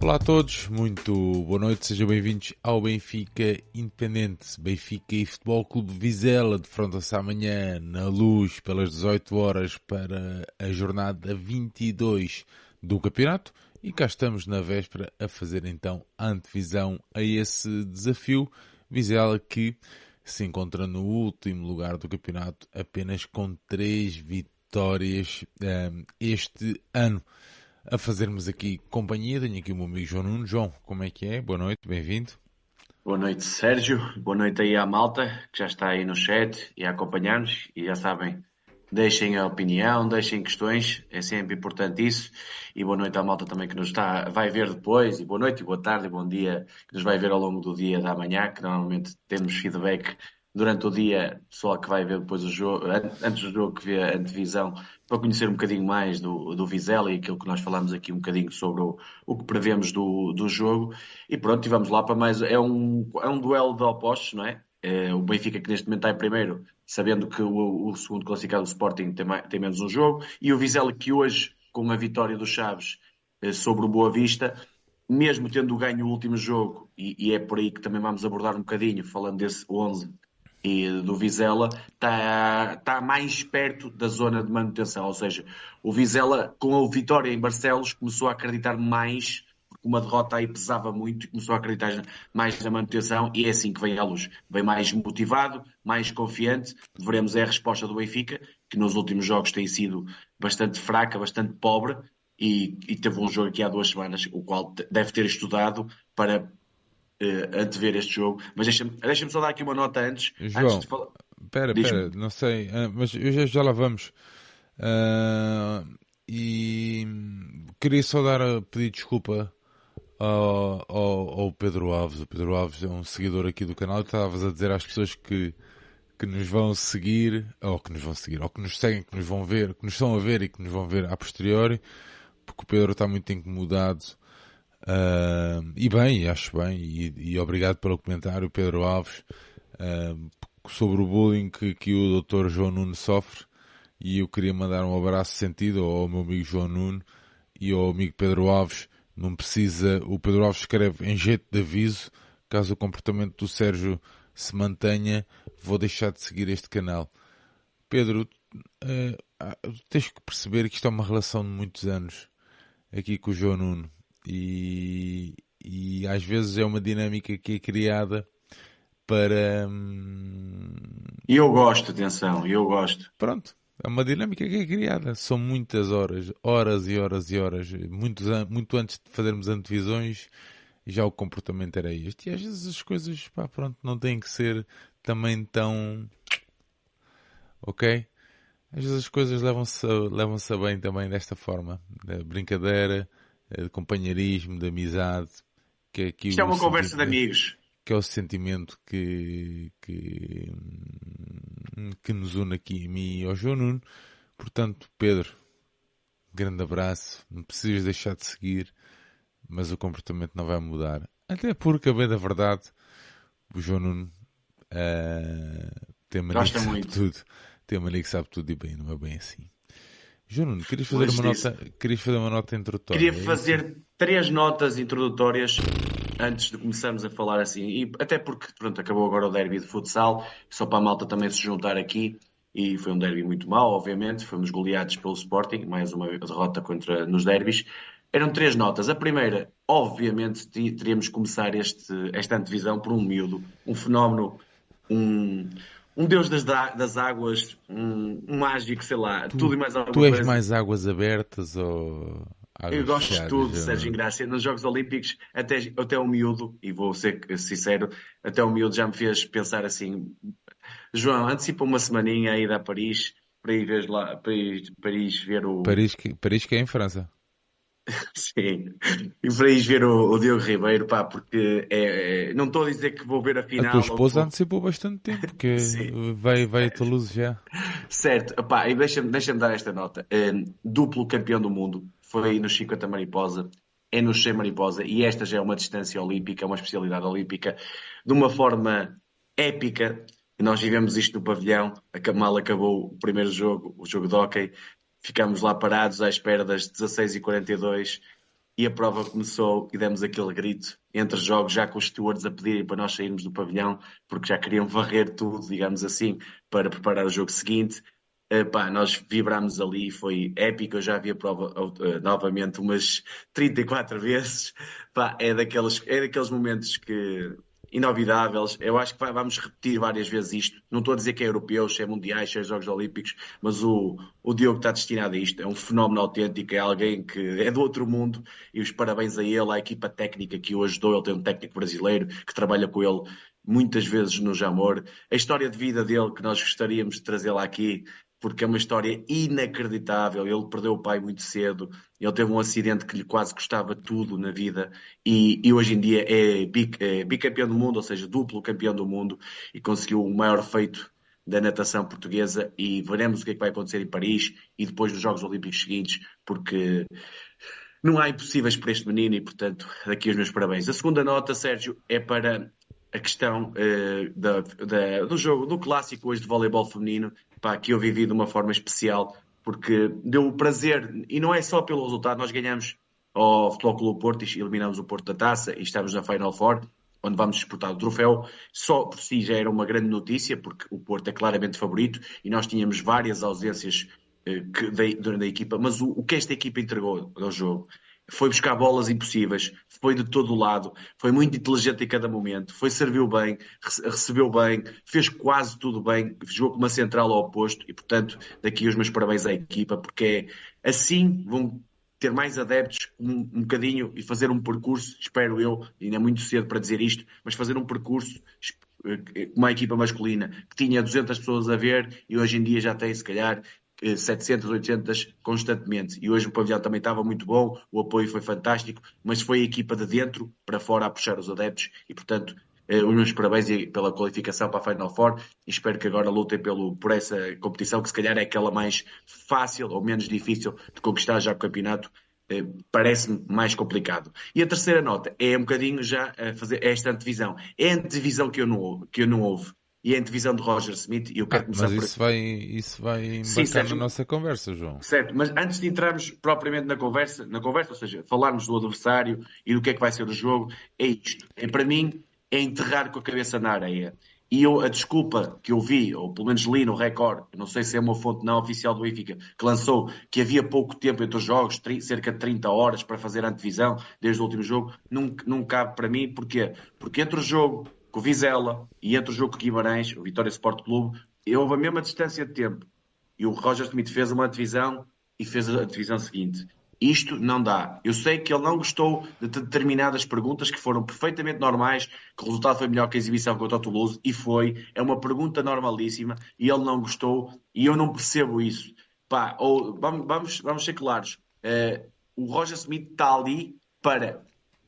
Olá a todos, muito boa noite, sejam bem-vindos ao Benfica Independente. Benfica e Futebol Clube Vizela defrontam-se amanhã na luz pelas 18 horas para a jornada 22 do campeonato e cá estamos na véspera a fazer então a antevisão a esse desafio. Vizela que se encontra no último lugar do campeonato apenas com 3 vitórias um, eh, este ano a fazermos aqui companhia. Tenho aqui o meu amigo João Nuno. João, como é que é? Boa noite, bem-vindo. Boa noite, Sérgio. Boa noite aí à malta que já está aí no chat e a acompanhar-nos. E já sabem, deixem a opinião, deixem questões, é sempre importante isso. E boa noite à malta também que nos está, vai ver depois. E boa noite, e boa tarde, e bom dia, que nos vai ver ao longo do dia da manhã, que normalmente temos feedback durante o dia, pessoal que vai ver depois o jogo, antes do jogo que vê a antevisão, para conhecer um bocadinho mais do, do Vizela e aquilo que nós falamos aqui um bocadinho sobre o, o que prevemos do, do jogo. E pronto, e vamos lá para mais. É um, é um duelo de opostos, não é? é o Benfica que neste momento está em primeiro, sabendo que o, o segundo classificado, o Sporting, tem, tem menos um jogo, e o Vizela que hoje, com a vitória do Chaves eh, sobre o Boa Vista, mesmo tendo ganho o último jogo, e, e, é por aí que também vamos abordar um bocadinho, falando desse 11 e do Vizela está, está mais perto da zona de manutenção. Ou seja, o Vizela, com a vitória em Barcelos, começou a acreditar mais, porque uma derrota aí pesava muito, começou a acreditar mais na manutenção, e é assim que vem à luz. Vem mais motivado, mais confiante. Veremos a resposta do Benfica, que nos últimos jogos tem sido bastante fraca, bastante pobre, e, e teve um jogo aqui há duas semanas, o qual deve ter estudado para uh, antever este jogo. Mas deixa-me deixa só dar aqui uma nota antes. João, antes de falar... pera, pera, não sei, uh, mas já, já lá vamos. Uh, e queria só dar a pedir desculpa ao, ao, ao, Pedro Alves. O Pedro Alves é um seguidor aqui do canal. Estavas a dizer às pessoas que, que nos vão seguir, ou que nos vão seguir, ou que nos seguem, que nos vão ver, que nos estão a ver e que nos vão ver a posteriori, porque o Pedro está muito incomodado Uh, e bem, acho bem, e, e, obrigado pelo comentário, Pedro Alves, uh, sobre o bullying que, que o Dr. João Nuno sofre. E eu queria mandar um abraço sentido ao meu amigo João Nuno e ao amigo Pedro Alves. Não precisa, o Pedro Alves escreve em jeito de aviso, caso o comportamento do Sérgio se mantenha, vou deixar de seguir este canal. Pedro, uh, tens que perceber que isto é uma relação de muitos anos aqui com o João Nuno e, e às vezes é uma dinâmica que é criada para. Hum, e eu gosto, atenção, eu gosto. Pronto, é uma dinâmica que é criada. São muitas horas, horas e horas e horas, muitos, muito antes de fazermos antevisões, já o comportamento era este. E às vezes as coisas, pá, pronto, não têm que ser também tão. Ok? Às vezes as coisas levam-se levam a bem também desta forma. Da brincadeira, de companheirismo, de amizade. Que é aqui Isto é uma conversa de amigos. Que é o sentimento que, que, que nos une aqui, a mim e ao João Nuno. Portanto, Pedro, grande abraço. Não precisas deixar de seguir, mas o comportamento não vai mudar. Até porque, a bem da verdade, o João Nuno uh, tem mania que sabe muito. tudo. Tem mania que sabe tudo e bem, não é bem assim. João querias fazer, uma nota, querias fazer uma nota introdutória? Queria é fazer três notas introdutórias antes de começarmos a falar assim. E até porque pronto, acabou agora o derby de futsal, só para a malta também se juntar aqui. E foi um derby muito mau, obviamente. Fomos goleados pelo Sporting, mais uma derrota contra, nos derbys. Eram três notas. A primeira, obviamente, teríamos que começar este, esta antevisão por um miúdo, um fenómeno, um, um deus das, das águas, um, um, mágico, sei lá, tu, tudo e mais alguma coisa. Tu és coisa. mais águas abertas ou. Eu gosto de tudo. Sérgio Ingrácia. Nos Jogos Olímpicos, até, até o miúdo, e vou ser sincero, até o miúdo já me fez pensar assim: João, antecipa uma semaninha a ir a Paris para ir ver lá, para ir, Paris ver o. Paris que, Paris que é em França. Sim, e para ir ver o, o Diogo Ribeiro, pá, porque é, é, não estou a dizer que vou ver a final. A tua esposa ou... antecipou bastante tempo, porque vai, vai a Toulouse já. Certo, pá, e deixa-me deixa dar esta nota. Um, duplo campeão do mundo, foi no 50 Mariposa, é no 100 Mariposa, e esta já é uma distância olímpica, uma especialidade olímpica, de uma forma épica. Nós vivemos isto no pavilhão, a Kamal acabou o primeiro jogo, o jogo de hockey, ficámos lá parados à espera das 16h42 e a prova começou e demos aquele grito entre jogos, já com os stewards a pedirem para nós sairmos do pavilhão, porque já queriam varrer tudo, digamos assim, para preparar o jogo seguinte. Uh, pá, nós vibrámos ali, foi épico. Eu já vi a prova uh, novamente umas 34 vezes. Pá, é, daqueles, é daqueles momentos que inovidáveis. Eu acho que vai, vamos repetir várias vezes isto. Não estou a dizer que é europeu, se é mundiais, se é Jogos Olímpicos, mas o, o Diogo está destinado a isto. É um fenómeno autêntico, é alguém que é do outro mundo e os parabéns a ele, à equipa técnica que o ajudou. Ele tem um técnico brasileiro que trabalha com ele muitas vezes no Jamor. A história de vida dele, que nós gostaríamos de trazê-la aqui, porque é uma história inacreditável. Ele perdeu o pai muito cedo, ele teve um acidente que lhe quase custava tudo na vida e, e hoje em dia é, bic, é bicampeão do mundo, ou seja, duplo campeão do mundo e conseguiu o maior feito da natação portuguesa e veremos o que é que vai acontecer em Paris e depois nos Jogos Olímpicos seguintes, porque não há impossíveis para este menino e, portanto, daqui os meus parabéns. A segunda nota, Sérgio, é para a questão uh, da, da, do jogo, do clássico hoje de voleibol feminino, pá, que eu vivi de uma forma especial, porque deu o prazer, e não é só pelo resultado, nós ganhamos ao Futebol Clube Porto eliminamos o Porto da Taça e estamos na Final Four, onde vamos disputar o troféu, só por si já era uma grande notícia, porque o Porto é claramente favorito e nós tínhamos várias ausências uh, que, da, da, equipa, mas o, o que esta equipa entregou ao jogo foi buscar bolas impossíveis, foi de todo lado, foi muito inteligente em cada momento, foi serviu bem, recebeu bem, fez quase tudo bem, jogou com uma central ao oposto e, portanto, daqui os meus parabéns à equipa, porque é assim vão ter mais adeptos um, um bocadinho e fazer um percurso, espero eu, ainda é muito cedo para dizer isto, mas fazer um percurso eh, uma equipa masculina que tinha 200 pessoas a ver e hoje em dia já tem, se calhar, 700, 800 constantemente. E hoje o pavilhão também estava muito bom, o apoio foi fantástico, mas foi a equipa de dentro para fora a puxar os adeptos e, portanto, eh, os meus parabéns pela qualificação para a Final Four e espero que agora lutem pelo, por essa competição, que se calhar é aquela mais fácil ou menos difícil de conquistar já o campeonato. Eh, parece-me mais complicado. E a terceira nota é um bocadinho já fazer esta antevisão. É a antevisão que eu não, que eu não houve e a antevisão de Roger Smith. E eu quero ah, começar mas isso por... vai, isso vai embarcar na nossa conversa, João. Certo, mas antes de entrarmos propriamente na conversa, na conversa, ou seja, falarmos do adversário e do que é que vai ser o jogo, é isto. É, para mim, é enterrar com a cabeça na areia. E eu, a desculpa que eu vi, ou pelo menos li no Record, não sei se é uma fonte não oficial do Benfica, que lançou que havia pouco tempo entre os jogos, cerca de 30 horas para fazer a antevisão desde o último jogo, não, não cabe para mim. Porquê? Porque entre o jogo com o Vizela e entre o jogo com Guimarães, o Vitória Sport Clube, houve a mesma distância de tempo. E o Roger Smith fez uma divisão e fez a divisão seguinte. Isto não dá. Eu sei que ele não gostou de determinadas perguntas que foram perfeitamente normais, que o resultado foi melhor que a exibição contra o Toulouse, e foi. É uma pergunta normalíssima, e ele não gostou, e eu não percebo isso. Pá, ou, vamos, vamos, vamos ser claros. Uh, o Roger Smith está ali para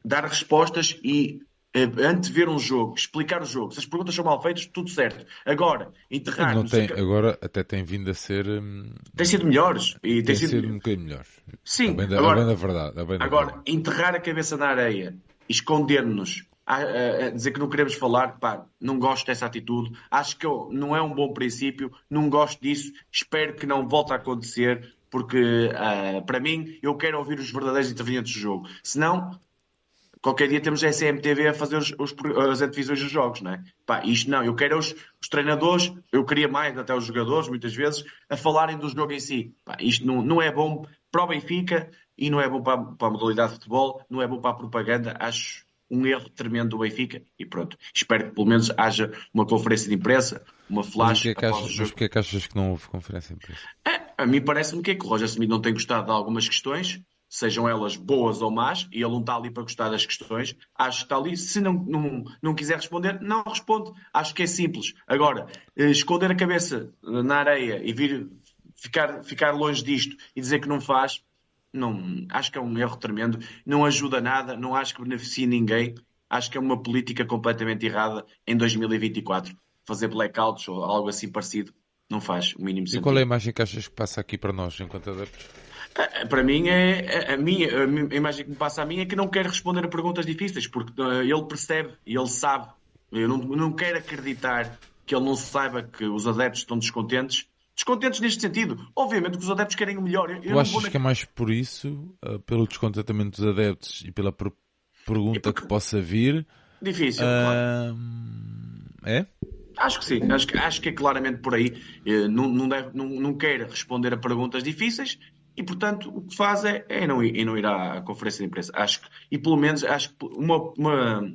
dar respostas e antever um jogo, explicar o jogo. Se as perguntas são mal feitas, tudo certo. Agora, enterrar. Não tem, agora até tem vindo a ser. Hum, tem sido melhores. E tem, tem sido... sido um bocadinho melhores. Sim, bem da, agora, da verdade. Da agora verdade. enterrar a cabeça na areia, esconder-nos, a, a, a, dizer que não queremos falar, pá, não gosto dessa atitude. Acho que eu, não é um bom princípio, não gosto disso. Espero que não volte a acontecer, porque uh, para mim eu quero ouvir os verdadeiros intervenientes do jogo. Senão qualquer dia temos a SMTV a fazer os, os, as antevisões dos jogos, não é? Pá, isto não, eu quero os, os, treinadores, eu queria mais até os jogadores, muitas vezes, a falarem do jogo em si. Pá, isto não, não é bom para o Benfica e não é bom para, para a modalidade de futebol, não é bom para a propaganda, acho um erro tremendo do Benfica e pronto. Espero que pelo menos haja uma conferência de imprensa, uma flash. Mas porquê, é mas porquê é que achas que não houve conferência de imprensa? É, a mim parece-me que, é que o Roger Smith não tem gostado de algumas questões sejam elas boas ou más, e ele não está ali para gostar das questões, acho que está ali. Se não, não, não quiser responder, não responde. Acho que é simples. Agora, eh, esconder a cabeça na areia e vir ficar, ficar longe disto e dizer que não faz, não, acho que é um erro tremendo. Não ajuda nada, não acho que beneficie ninguém. Acho que é uma política completamente errada em 2024. Fazer blackouts ou algo assim parecido não faz o mínimo sentido. E qual é a imagem que achas que passa aqui para nós enquanto adeptos? Para mim, é, a, minha, a imagem que me passa a mim é que não quer responder a perguntas difíceis, porque uh, ele percebe e ele sabe. Eu não, não quero acreditar que ele não saiba que os adeptos estão descontentes. descontentes neste sentido. Obviamente que os adeptos querem o melhor. Eu tu achas que é mais por isso, uh, pelo descontentamento dos adeptos e pela per pergunta porque... que possa vir? Difícil, uh... claro. É? Acho que sim, acho que, acho que é claramente por aí. Não, não, deve, não, não quer responder a perguntas difíceis e, portanto, o que faz é, é não, ir, é não ir à conferência de imprensa. Acho que, e pelo menos, acho que uma, uma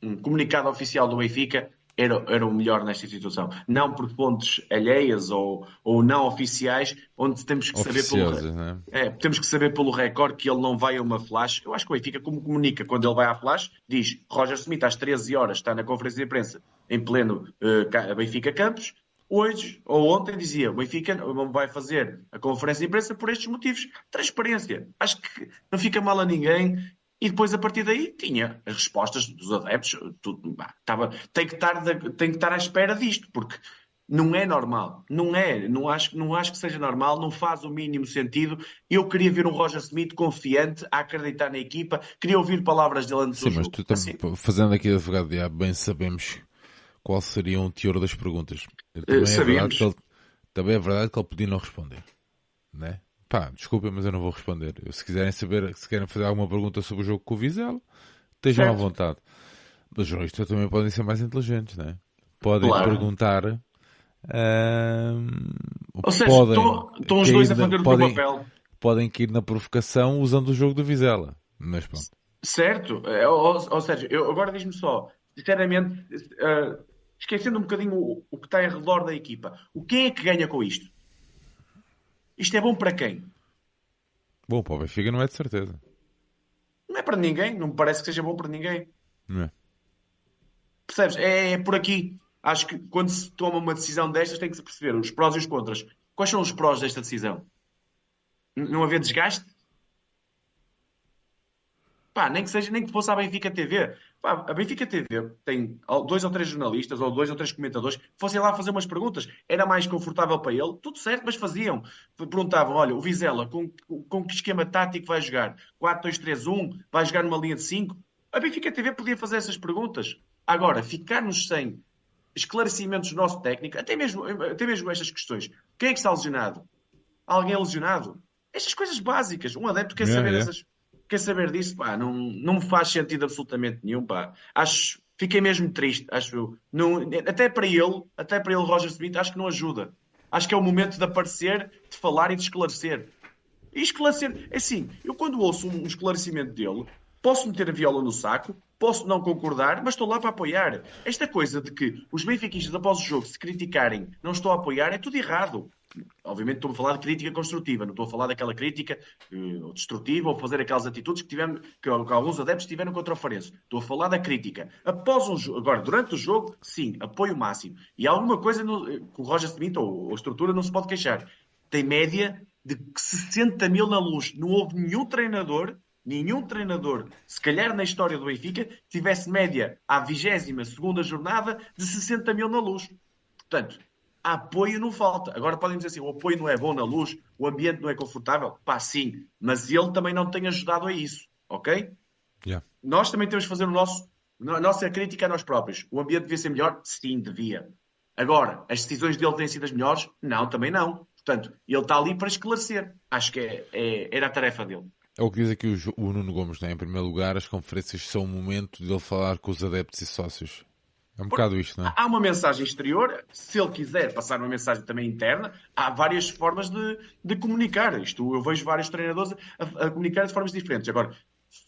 um comunicado oficial do Benfica era, era o melhor nesta situação. Não por fontes alheias ou, ou não oficiais, onde temos que saber pelo, né? é, temos que saber pelo recorde que ele não vai a uma flash. Eu acho que o Benfica, como comunica quando ele vai à flash, diz Roger Smith às 13 horas está na conferência de imprensa em pleno uh, Benfica Campos. Hoje ou ontem dizia o Benfica vai fazer a conferência de imprensa por estes motivos. Transparência. Acho que não fica mal a ninguém e depois, a partir daí, tinha as respostas dos adeptos. Tudo, bah, tava, tem, que estar de, tem que estar à espera disto, porque não é normal. Não é. Não acho, não acho que seja normal. Não faz o mínimo sentido. Eu queria ver um Roger Smith confiante, a acreditar na equipa. Queria ouvir palavras dele antes Sim, mas tu assim. fazendo aqui advogado de bem sabemos qual seria o teor das perguntas. Também, uh, é verdade que ele, também é verdade que ele podia não responder. Né? Pá, desculpem, mas eu não vou responder. Se quiserem saber, se querem fazer alguma pergunta sobre o jogo com o Vizela, estejam certo. à vontade. Os jornalistas também podem ser mais inteligentes, né? Podem claro. perguntar. Uh, Ou seja, podem, estão os dois a fazer podem, o papel. Podem ir na provocação usando o jogo do Vizela. Mas pronto. Certo. É, ou, ou seja, eu, agora diz-me só, sinceramente, uh, esquecendo um bocadinho o, o que está em redor da equipa, o quem é que ganha com isto? Isto é bom para quem? Bom, para o Benfica não é de certeza. Não é para ninguém, não me parece que seja bom para ninguém. Não é. Percebes? É, é por aqui. Acho que quando se toma uma decisão destas tem que se perceber os prós e os contras. Quais são os prós desta decisão? Não haver desgaste? Pá, nem que seja, nem que fosse à Benfica TV. Pá, a Benfica TV tem dois ou três jornalistas ou dois ou três comentadores que fossem lá fazer umas perguntas. Era mais confortável para ele, tudo certo, mas faziam. Perguntavam: olha, o Vizela, com, com que esquema tático vai jogar? 4-2-3-1? Vai jogar numa linha de 5? A Benfica TV podia fazer essas perguntas. Agora, ficarmos sem esclarecimentos do nosso técnico, até mesmo, até mesmo estas questões. Quem é que está lesionado? Alguém é lesionado? Estas coisas básicas. Um adepto quer saber essas quer saber disso? Pá, não, não me faz sentido absolutamente nenhum, pá. Acho, fiquei mesmo triste, acho eu. Não, até para ele, até para ele, Roger Smith, acho que não ajuda. Acho que é o momento de aparecer, de falar e de esclarecer. E esclarecer, é assim, eu quando ouço um esclarecimento dele, posso meter a viola no saco, posso não concordar, mas estou lá para apoiar. Esta coisa de que os benfiquistas após o jogo se criticarem, não estou a apoiar, é tudo errado. Obviamente estou a falar de crítica construtiva, não estou a falar daquela crítica uh, destrutiva ou fazer aquelas atitudes que, tivemos, que, alguns adeptos tiveram contra o Farense. Estou a falar da crítica. Após um jogo, agora, durante o jogo, sim, apoio máximo. E alguma coisa no, que o Roger Smith ou a estrutura não se pode queixar. Tem média de 60 mil na luz. Não houve nenhum treinador, nenhum treinador, se calhar na história do Benfica, tivesse média à 22 segunda jornada de 60 mil na luz. Portanto, apoio não falta. Agora podem dizer assim: o apoio não é bom na luz, o ambiente não é confortável. Pá, sim, mas ele também não tem ajudado a isso, ok? Yeah. Nós também temos que fazer o nosso, a nossa crítica a nós próprios. O ambiente devia ser melhor? Sim, devia. Agora, as decisões dele têm sido as melhores? Não, também não. Portanto, ele está ali para esclarecer. Acho que é, é, era a tarefa dele. É o que diz aqui o, o Nuno Gomes, né? em primeiro lugar, as conferências são o momento de ele falar com os adeptos e sócios. É um bocado isto, não é? Há uma mensagem exterior, se ele quiser passar uma mensagem também interna, há várias formas de, de comunicar. Isto eu vejo vários treinadores a, a comunicar de formas diferentes. Agora,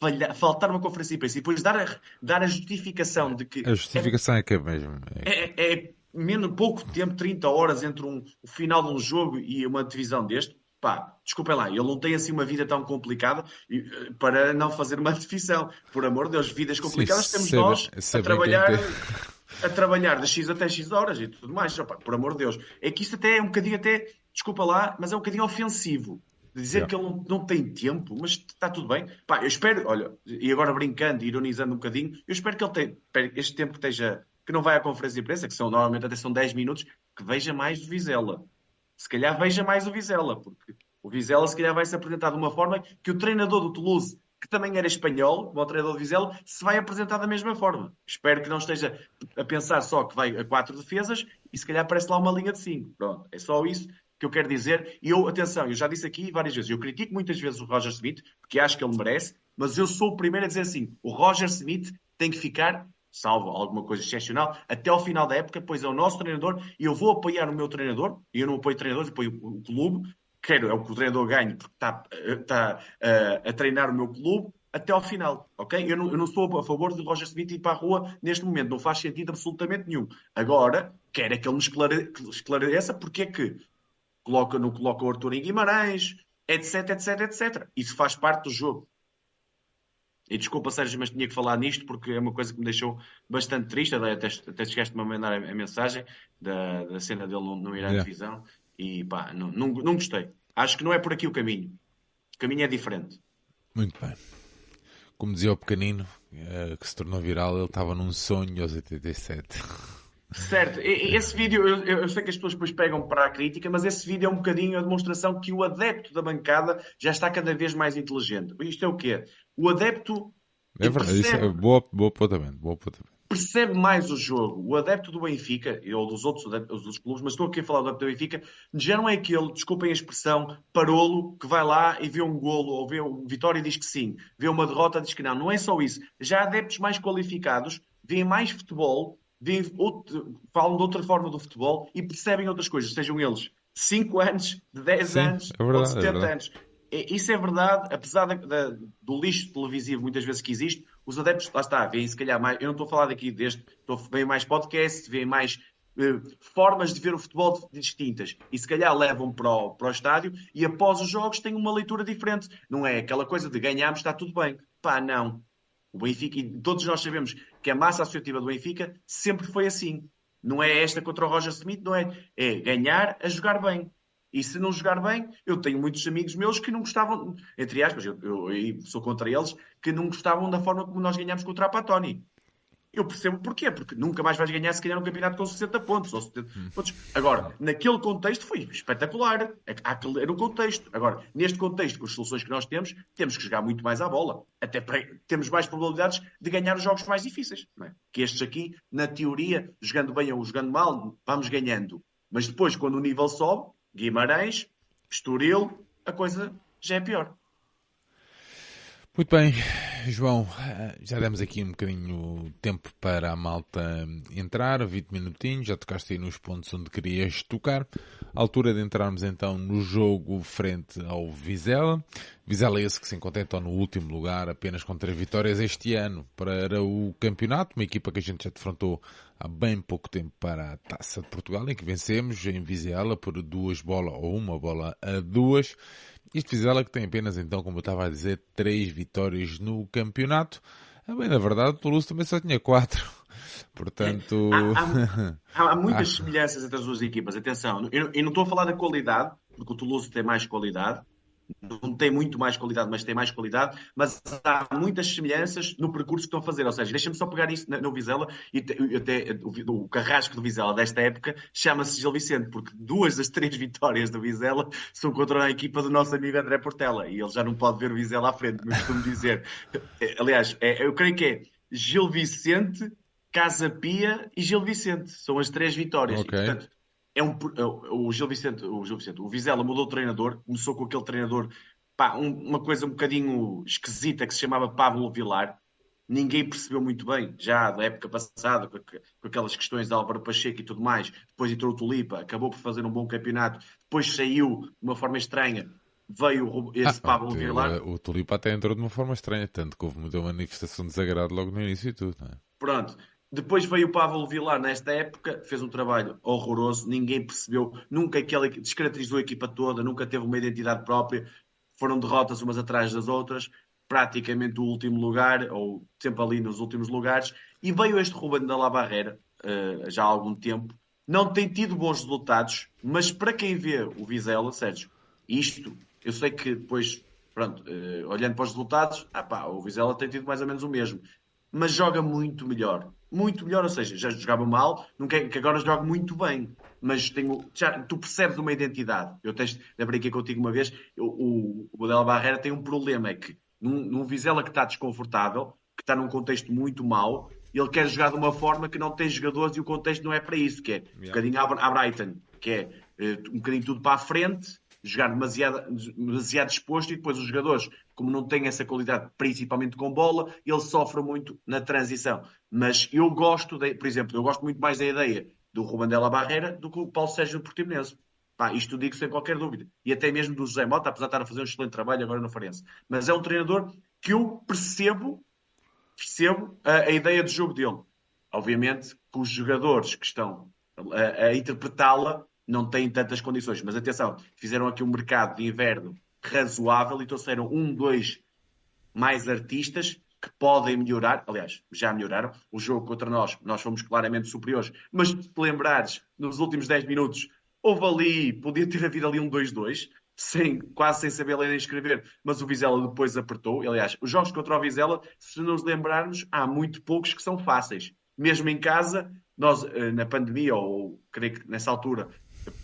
falha, faltar uma conferência de imprensa e depois dar a, dar a justificação de que. A justificação é, é que é mesmo. É, é, é menos, pouco tempo, 30 horas entre um, o final de um jogo e uma divisão deste. Pá, desculpem lá, ele não tem assim uma vida tão complicada eh, para não fazer uma definição. Por amor de Deus, vidas complicadas Sim, temos nós a trabalhar a trabalhar de X até X horas e tudo mais. Opa, por amor de Deus. É que isto até é um bocadinho, até, desculpa lá, mas é um bocadinho ofensivo. Dizer yeah. que ele não, não, tem tempo, mas está tudo bem. Pá, eu espero, olha, e agora brincando e ironizando um bocadinho, eu espero que ele tenha, este tempo que esteja, que não vai à conferência de imprensa, que são normalmente até são 10 minutos, que veja mais do Vizela. Se calhar veja mais o Vizela, porque o Vizela se calhar vai se apresentar de uma forma que o treinador do Toulouse que também era espanhol, o treinador de Vizela, se vai apresentar da mesma forma. Espero que não esteja a pensar só que vai a quatro defesas e se calhar aparece lá uma linha de cinco. Pronto, é só isso que eu quero dizer, e eu, atenção, eu já disse aqui várias vezes, eu critico muitas vezes o Roger Smith, porque acho que ele merece, mas eu sou o primeiro a dizer assim: o Roger Smith tem que ficar, salvo alguma coisa excepcional, até ao final da época, pois é o nosso treinador e eu vou apoiar o meu treinador, e eu não apoio treinadores, apoio o clube, quero é o que o treinador ganhe, porque está, está uh, a treinar o meu clube, até ao final, ok? Eu não, eu não sou a favor de Roger Smith ir para a rua neste momento, não faz sentido absolutamente nenhum. Agora, quero é que ele me esclare, esclareça porque é que coloca, não coloca o Arthur em Guimarães, etc, etc, etc. Isso faz parte do jogo. E desculpa, Sérgio, mas tinha que falar nisto porque é uma coisa que me deixou bastante triste. Até, até chegaste-me a mandar a, mensagem da, da, cena dele no, no Irã yeah. Divisão e pá, não, não, não gostei. Acho que não é por aqui o caminho. O caminho é diferente. Muito bem. Como dizia o pequenino, eh, que se tornou viral, ele estava num sonho aos 87. Certo, esse vídeo, eu, eu, sei que as pessoas depois pegam para a crítica, mas esse vídeo é um bocadinho a demonstração que o adepto da bancada já está cada vez mais inteligente. Isto é o quê? O adepto. É verdade, percebe, isso é boa, boa apontamento, boa apontamento. Percebe mais o jogo. O adepto do Benfica, ou dos outros adeptos dos clubes, mas estou aqui a falar do adepto do Benfica, já não é aquele, desculpem a expressão, parolo que vai lá e vê um golo ou vê uma vitória e diz que sim, vê uma derrota e diz que não. Não é só isso. Já adeptos mais qualificados veem mais futebol outro, falam de outra forma do futebol e percebem outras coisas, sejam eles 5 anos, de 10 Sim, anos é verdade, ou 70 é anos. Isso é verdade, apesar do lixo televisivo muitas vezes que existe, os adeptos, lá está, veem se calhar mais. Eu não estou a falar daqui deste, estou, veem mais podcasts, veem mais uh, formas de ver o futebol distintas e se calhar levam para o, para o estádio e após os jogos têm uma leitura diferente. Não é aquela coisa de ganharmos, está tudo bem. Pá, não. O Benfica, e todos nós sabemos que a massa associativa do Benfica sempre foi assim. Não é esta contra o Roger Smith, não é? É ganhar a jogar bem. E se não jogar bem, eu tenho muitos amigos meus que não gostavam, entre aspas, eu, eu, eu sou contra eles, que não gostavam da forma como nós ganhamos contra a Patoni. Eu percebo porquê, porque nunca mais vais ganhar se calhar um campeonato com 60 pontos ou 70 hum. pontos. Agora, naquele contexto foi espetacular. Há que ler o contexto. Agora, neste contexto, com as soluções que nós temos, temos que jogar muito mais à bola. Até para, temos mais probabilidades de ganhar os jogos mais difíceis. É? Que estes aqui, na teoria, jogando bem ou jogando mal, vamos ganhando. Mas depois, quando o nível sobe, Guimarães, Estoril, a coisa já é pior. Muito bem, João, já demos aqui um bocadinho tempo para a malta entrar, 20 minutinhos, já tocaste aí nos pontos onde querias tocar. A altura de entrarmos então no jogo frente ao Vizela. Vizela é esse que se encontra então no último lugar, apenas com três vitórias este ano para o campeonato, uma equipa que a gente já defrontou há bem pouco tempo para a Taça de Portugal, em que vencemos em Vizela por duas bolas ou uma bola a duas. Isto Vizela que tem apenas, então, como eu estava a dizer, três vitórias no campeonato. Ah, bem, na verdade, o Toulouse também só tinha quatro. Portanto... Há, há, há muitas semelhanças entre as duas equipas. Atenção, eu, eu não estou a falar da qualidade, porque o Toulouse tem mais qualidade não tem muito mais qualidade, mas tem mais qualidade, mas há muitas semelhanças no percurso que estão a fazer. Ou seja, deixa-me só pegar isso no Vizela e até o, o carrasco do Vizela desta época chama-se Gil Vicente, porque duas das três vitórias do Vizela são contra a equipa do nosso amigo André Portela e ele já não pode ver o Vizela à frente, mas costumo dizer. É, aliás, é, eu creio que é Gil Vicente, Casa Pia e Gil Vicente. São as três vitórias. Okay. E, portanto, é um, é o Gil Vicente, o Gil Vicente, o Vizela mudou de treinador, começou com aquele treinador, pá, um, uma coisa um bocadinho esquisita que se chamava Pablo Vilar. Ninguém percebeu muito bem, já da época passada, com, com aquelas questões de Álvaro Pacheco e tudo mais. Depois entrou o Tulipa, acabou por fazer um bom campeonato. Depois saiu de uma forma estranha, veio esse ah, Pablo Vilar. O Tulipa até entrou de uma forma estranha, tanto que houve muita manifestação de desagrado logo no início e tudo. É? Pronto. Depois veio o Pablo Vilar nesta época, fez um trabalho horroroso, ninguém percebeu, nunca aquele descaracterizou a equipa toda, nunca teve uma identidade própria, foram derrotas umas atrás das outras, praticamente o último lugar, ou sempre ali nos últimos lugares, e veio este Ruben da La Barreira, uh, já há algum tempo, não tem tido bons resultados, mas para quem vê o Vizela, Sérgio, isto, eu sei que depois, pronto, uh, olhando para os resultados, ah o Vizela tem tido mais ou menos o mesmo, mas joga muito melhor muito melhor, ou seja, já jogava mal, não quer que agora jogue muito bem, mas tenho, já, tu percebes uma identidade. Eu teste, já brinquei contigo uma vez, eu, o, o Barreira tem um problema, é que num, num Vizela que está desconfortável, que está num contexto muito mau, ele quer jogar de uma forma que não tem jogadores e o contexto não é para isso, que é yeah. um bocadinho a, Brighton, que é um bocadinho tudo para a frente, jogar demasiado, demasiado exposto e depois os jogadores, como não têm essa qualidade, principalmente com bola, ele sofre muito na transição. Mas eu gosto, de, por exemplo, eu gosto muito mais da ideia do Ruben Della Barreira do que o Paulo Sérgio Portimonense. Pá, isto digo sem qualquer dúvida. E até mesmo do José Mota, apesar de estar a fazer um excelente trabalho agora no Farense. Mas é um treinador que eu percebo, percebo a, a ideia de jogo dele. Obviamente que os jogadores que estão a, a interpretá-la não têm tantas condições. Mas atenção, fizeram aqui um mercado de inverno razoável e trouxeram um, dois mais artistas que podem melhorar. Aliás, já melhoraram. O jogo contra nós, nós fomos claramente superiores. Mas se lembrares, nos últimos 10 minutos, houve ali, podia ter havido ali um 2-2. Sem, quase sem saber ler nem escrever, mas o Vizela depois apertou. Aliás, os jogos contra o Vizela, se nos lembrarmos, há muito poucos que são fáceis. Mesmo em casa, nós eh, na pandemia, ou creio que nessa altura,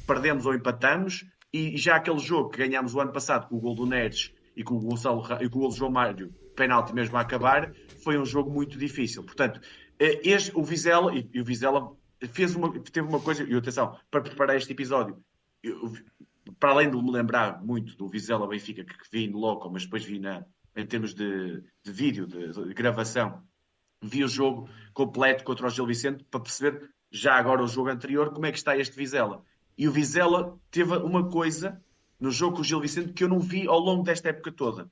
perdemos ou empatamos, e já aquele jogo que ganhámos o ano passado com o gol do Neres e com o, Gonçalo, e com o gol do João Mário, penalti mesmo a acabar, foi um jogo muito difícil. Portanto, eh, este, o Vizela, e, o Vizela fez uma, teve uma coisa, e atenção, para preparar este episódio, eu, para além de me lembrar muito do Vizela Benfica, que, que vi no local, mas depois vi na, em termos de, de vídeo, de, de, gravação, vi o jogo completo contra o Gil Vicente para perceber já agora o jogo anterior como é que está este Vizela. E o Vizela teve uma coisa no jogo com o Gil Vicente que eu não vi ao longo desta época toda.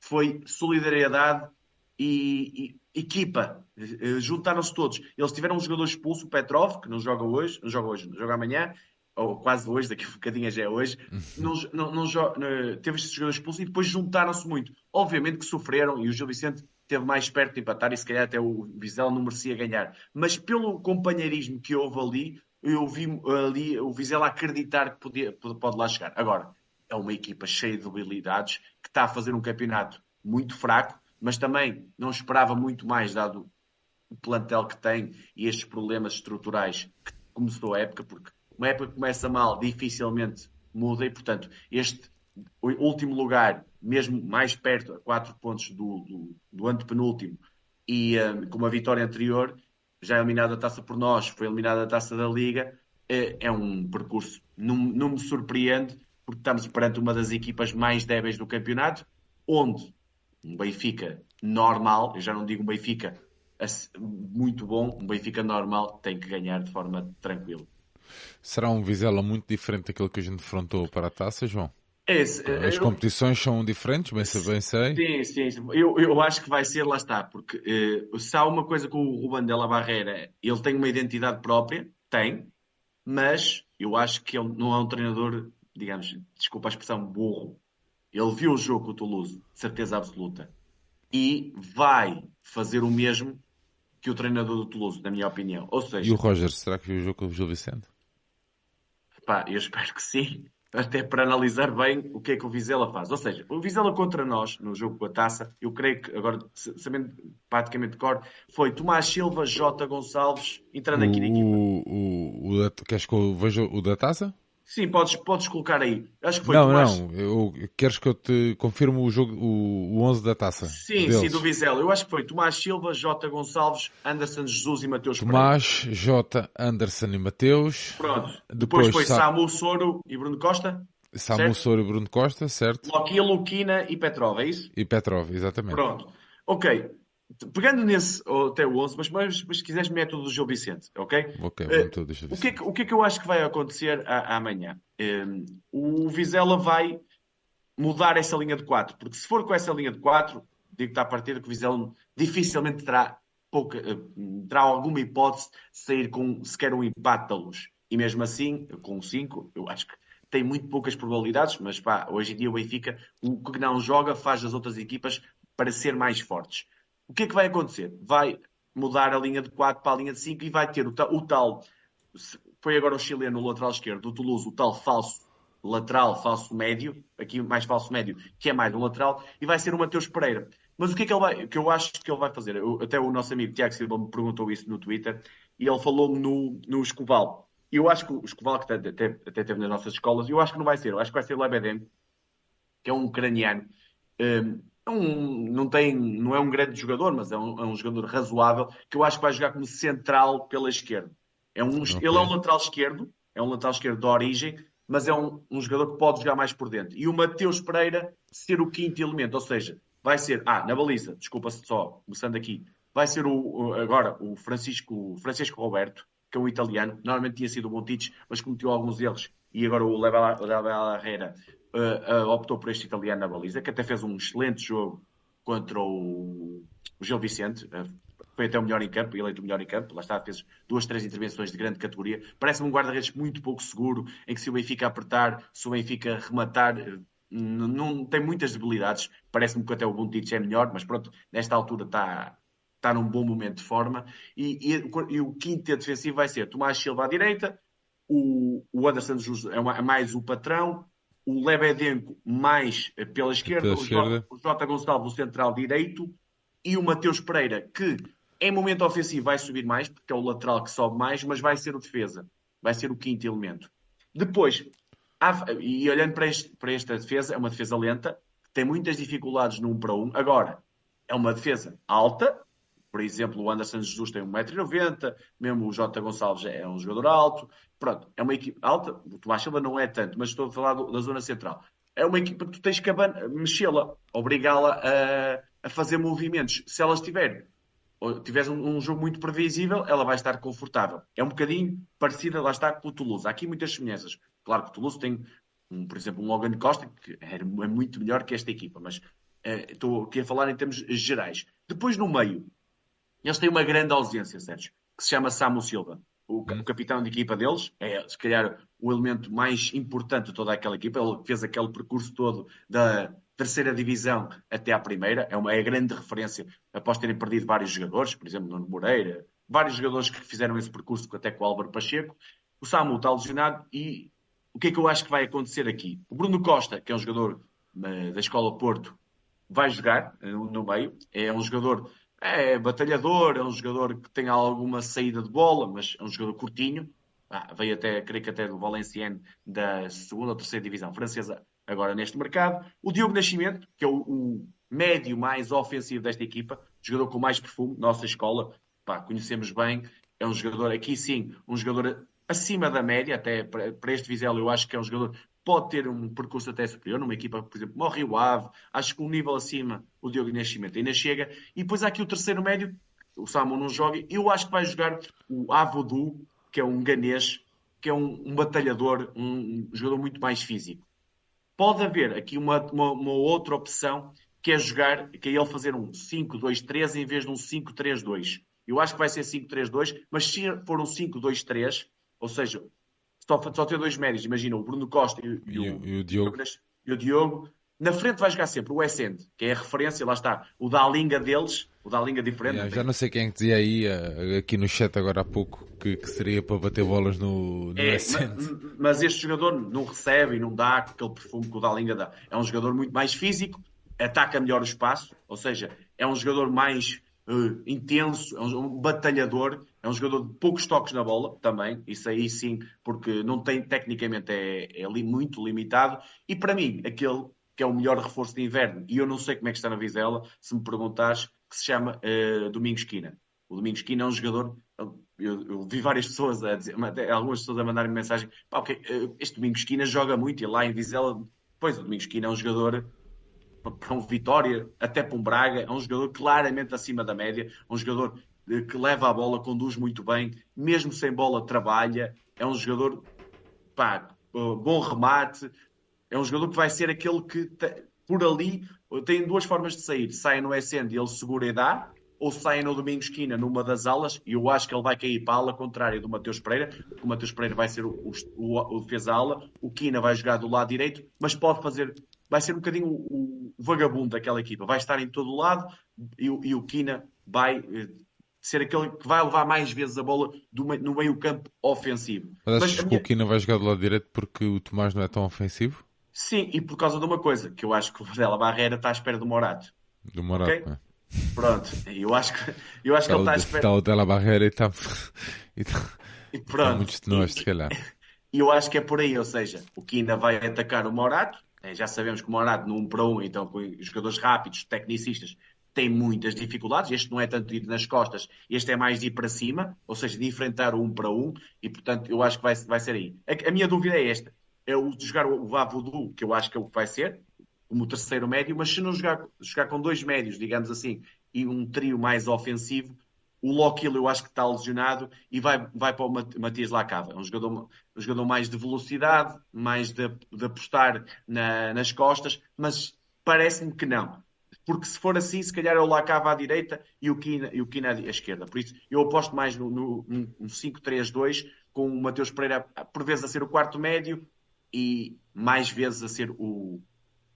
Foi solidariedade e, e equipa. Eh, juntaram-se todos. Eles tiveram um jogador expulso, o Petrov, que não joga hoje, não joga hoje, não joga amanhã, ou quase hoje, daqui a um bocadinho já é hoje, não, não, não, não teve este jogador expulso e depois juntaram-se muito. Obviamente que sofreram e o Gil Vicente esteve mais perto de empatar e se calhar até o Vizela não merecia ganhar. Mas pelo companheirismo que houve ali, eu vi ali o Vizela acreditar que podia, pode lá chegar. Agora, é uma equipa cheia de habilidades que está a fazer um campeonato muito fraco, mas também não esperava muito mais, dado o plantel que tem e estes problemas estruturais que começou a época, porque uma época que começa mal dificilmente muda e, portanto, este último lugar, mesmo mais perto, a quatro pontos do, do, do antepenúltimo, e um, com uma vitória anterior, já eliminada a taça por nós, foi eliminada a taça da Liga, é, é um percurso. Não, não me surpreende, porque estamos perante uma das equipas mais débeis do campeonato, onde um Benfica normal, eu já não digo um Benfica muito bom, um Benfica normal tem que ganhar de forma tranquila. Será um Vizela muito diferente daquele que a gente defrontou para a taça, João? Esse, As eu, competições são diferentes, bem, bem sei. Sim, sim, sim. Eu, eu acho que vai ser, lá está, porque uh, se há uma coisa com o Ruben Della Barreira, ele tem uma identidade própria, tem, mas eu acho que ele não é um treinador, digamos, desculpa a expressão, burro. Ele viu o jogo com o Toulouse, de certeza absoluta, e vai fazer o mesmo que o treinador do Toulouse, na minha opinião. Ou seja, e o Roger, será que viu o jogo com o Gil Vicente? Pá, eu espero que sim até para analisar bem o que é que o Vizela faz. Ou seja, o Vizela contra nós, no jogo com a taça, eu creio que, agora, sabendo praticamente de cor, foi Tomás Silva, Jota Gonçalves, entrando aqui na equipa. O, o, o, queres que eu veja o da taça? Sim, podes, podes colocar aí. Acho que foi não, Tomás... não, eu, queres que eu te confirme o jogo, o, o 11 da taça? Sim, deles. sim, do Vizela. Eu acho que foi Tomás Silva, Jota Gonçalves, Anderson Jesus e Mateus Tomás, Pereira. Jota, Anderson e Mateus. Pronto. Depois, Depois foi Sa... Samu Soro e Bruno Costa. Samu? Soro e Bruno Costa, certo? Loquia, Luquina e Petrov, é isso? E Petrov, exatamente. Pronto. Ok. Pegando nesse até o 11, mas, mas, mas se quiseres método do Gil Vicente, ok? Ok, uh, deixa o, que é que, o que é que eu acho que vai acontecer a, amanhã? Um, o Vizela vai mudar essa linha de 4, porque se for com essa linha de 4, digo-te à partida que o Vizela dificilmente terá, pouca, uh, terá alguma hipótese de sair com sequer um empate da luz. E mesmo assim, com 5, eu acho que tem muito poucas probabilidades, mas pá, hoje em dia o Benfica, o que não joga, faz as outras equipas para ser mais fortes. O que é que vai acontecer? Vai mudar a linha de 4 para a linha de 5 e vai ter o, o tal. Foi agora o chileno no lateral esquerdo do Toulouse, o tal falso lateral, falso médio, aqui mais falso médio, que é mais um lateral, e vai ser o Mateus Pereira. Mas o que é que ele vai, que eu acho que ele vai fazer? Eu, até o nosso amigo Tiago Silva me perguntou isso no Twitter e ele falou-me no, no Escoval. Eu acho que o Escoval, que até, até, até teve nas nossas escolas, eu acho que não vai ser. Eu acho que vai ser o Lebedem, que é um ucraniano. Um, um, não, tem, não é um grande jogador, mas é um, é um, jogador razoável, que eu acho que vai jogar como central pela esquerda. É um, okay. Ele é um lateral esquerdo, é um lateral esquerdo de origem, mas é um, um jogador que pode jogar mais por dentro. E o Mateus Pereira ser o quinto elemento, ou seja, vai ser, ah, na baliza, desculpa só, começando aqui, vai ser o, agora o Francisco, Francisco Roberto, que é um italiano, normalmente tinha sido o Montites, mas cometeu alguns erros, e agora o Leva Herrera uh, uh, optou por este italiano na baliza, que até fez um excelente jogo contra o, o Gil Vicente, uh, foi até o melhor em campo, eleito o melhor em campo, lá está, fez duas, três intervenções de grande categoria. Parece-me um guarda-redes muito pouco seguro, em que se o Benfica apertar, se o Benfica rematar, não, não tem muitas debilidades. Parece-me que até o Buntic é melhor, mas pronto, nesta altura está, está num bom momento de forma. E, e, e o quinto defensivo vai ser Tomás Silva à direita, o, o Anderson é, é mais o patrão, o Lebedenko mais pela esquerda, pela o, esquerda. o Jota Gonçalves o central direito e o Mateus Pereira, que em momento ofensivo vai subir mais, porque é o lateral que sobe mais, mas vai ser o defesa. Vai ser o quinto elemento. Depois, e olhando para, este, para esta defesa, é uma defesa lenta, tem muitas dificuldades no 1 para 1. Agora, é uma defesa alta, por exemplo, o Anderson Jesus tem 1,90m, mesmo o Jota Gonçalves é um jogador alto. Pronto, é uma equipe alta, o Tomás Silva não é tanto, mas estou a falar do, da zona central. É uma equipa que tu tens que mexê-la, obrigá-la a, a, fazer movimentos. Se ela estiver tiveres um, um, jogo muito previsível, ela vai estar confortável. É um bocadinho parecida, lá está, com o Toulouse. Há aqui muitas semelhanças. Claro que o Toulouse tem, um, por exemplo, um Logan Costa, que é, é muito melhor que esta equipa, mas uh, estou aqui a falar em termos gerais. Depois, no meio, eles têm uma grande ausência, Sérgio, que se chama Samu Silva. O, hum. o, capitão de equipa deles é, se calhar, o elemento mais importante de toda aquela equipa. Ele fez aquele percurso todo da, terceira divisão até à primeira, é uma é grande referência após terem perdido vários jogadores, por exemplo, Nuno Moreira, vários jogadores que fizeram esse percurso até com o Álvaro Pacheco. O Samu está lesionado e o que é que eu acho que vai acontecer aqui? O Bruno Costa, que é um jogador uh, da Escola Porto, vai jogar uh, no meio, é um jogador é batalhador, é um jogador que tem alguma saída de bola, mas é um jogador curtinho. Ah, veio até, creio que até do Valenciennes da segunda ou terceira divisão francesa agora neste mercado. O Diogo Nascimento, que é o, o médio mais ofensivo desta equipa, jogador com mais perfume, nossa escola, pá, conhecemos bem, é um jogador, aqui sim, um jogador acima da média, até para, para este Vizela eu acho que é um jogador pode ter um percurso até superior, numa equipa, por exemplo, como o Ave, acho que um nível acima o Diogo Nascimento ainda chega, e depois há aqui o terceiro médio, o Samu não joga, eu acho que vai jogar o Avodu, que é um ganês, que é um, um batalhador, um, um jogador muito mais físico pode haver aqui uma, uma, uma, outra opção que é jogar, que é ele fazer um 5-2-3 em vez de um 5-3-2. Eu acho que vai ser 5-3-2, mas se for um 5-2-3, ou seja, só, só ter dois médios, imagina o Bruno Costa e, e, o, e o, Diogo. E o Diogo, na frente vai jogar sempre o Essend, que é a referência, lá está, o da linga deles, o da linga diferente. Yeah, já não sei quem é dizia aí, eh, aqui no chat agora há pouco, que, que seria para bater bolas no, no é, mas, mas, este jogador não recebe e não dá aquele perfume que o Dalinga dá. É um jogador muito mais físico, ataca melhor o espaço, ou seja, é um jogador mais uh, intenso, é um, um, batalhador, é um jogador de poucos toques na bola também, isso aí sim, porque não tem, tecnicamente é, é muito limitado, e para mim, aquele que é o melhor reforço de inverno, e eu não sei como é que está na Vizela, se me perguntares, que se chama uh, Domingos Quina. O Domingos Quina é um jogador eu, eu, vi várias pessoas a dizer, algumas pessoas a mandarem mensagem, pá, okay, eh, este Domingos Esquina joga muito e lá em Vizela, pois o Domingos Esquina é um jogador para um Vitória, até para um Braga, é um jogador claramente acima da média, um jogador que leva a bola, conduz muito bem, mesmo sem bola trabalha, é um jogador pá, bom remate, é um jogador que vai ser aquele que por ali tem duas formas de sair, sai no SN e ele segura e dá, ou saem no domingo esquina numa das alas, e eu acho que ele vai cair para a ala contrária do Mateus Pereira, o Mateus Pereira vai ser o, o, o defesa ala, o Quina vai jogar do lado direito, mas pode fazer, vai ser um bocadinho o, o vagabundo daquela equipa, vai estar em todo o lado e, e o Quina vai eh, ser aquele que vai levar mais vezes a bola do, no meio campo ofensivo. Mas achas que o Quina vai jogar do lado direito porque o Tomás não é tão ofensivo? Sim, e por causa de uma coisa, que eu acho que o Varela Barreira está à espera do Morato. Do Morato, okay? é. Pronto, eu acho que, eu acho que ele está a esperar. Está o Della Barreira e está. E, tá... e pronto. Está muitos de nós, se calhar. E eu acho que é por aí, ou seja, o que ainda vai atacar o Morato. É, já sabemos que o Morato, no 1 para 1, então com jogadores rápidos, tecnicistas, tem muitas dificuldades. Este não é tanto ir nas costas, este é mais de ir para cima, ou seja, de enfrentar o um para um, e portanto eu acho que vai, vai ser aí. A, a minha dúvida é esta: é o de jogar o Vavodu, que eu acho que é o que vai ser, como terceiro médio, mas se não jogar, jogar com dois médios, digamos assim, e um trio mais ofensivo, o Lockhill eu acho que está lesionado e vai, vai para o Matias Lacava. É um jogador, um jogador mais de velocidade, mais de, de apostar na, nas costas, mas parece-me que não. Porque se for assim, se calhar é o Lacava à direita e o Kina, e o Kina à esquerda. Por isso, eu aposto mais no, no, no 5-3-2, com o Mateus Pereira por vezes a ser o quarto médio e mais vezes a ser o,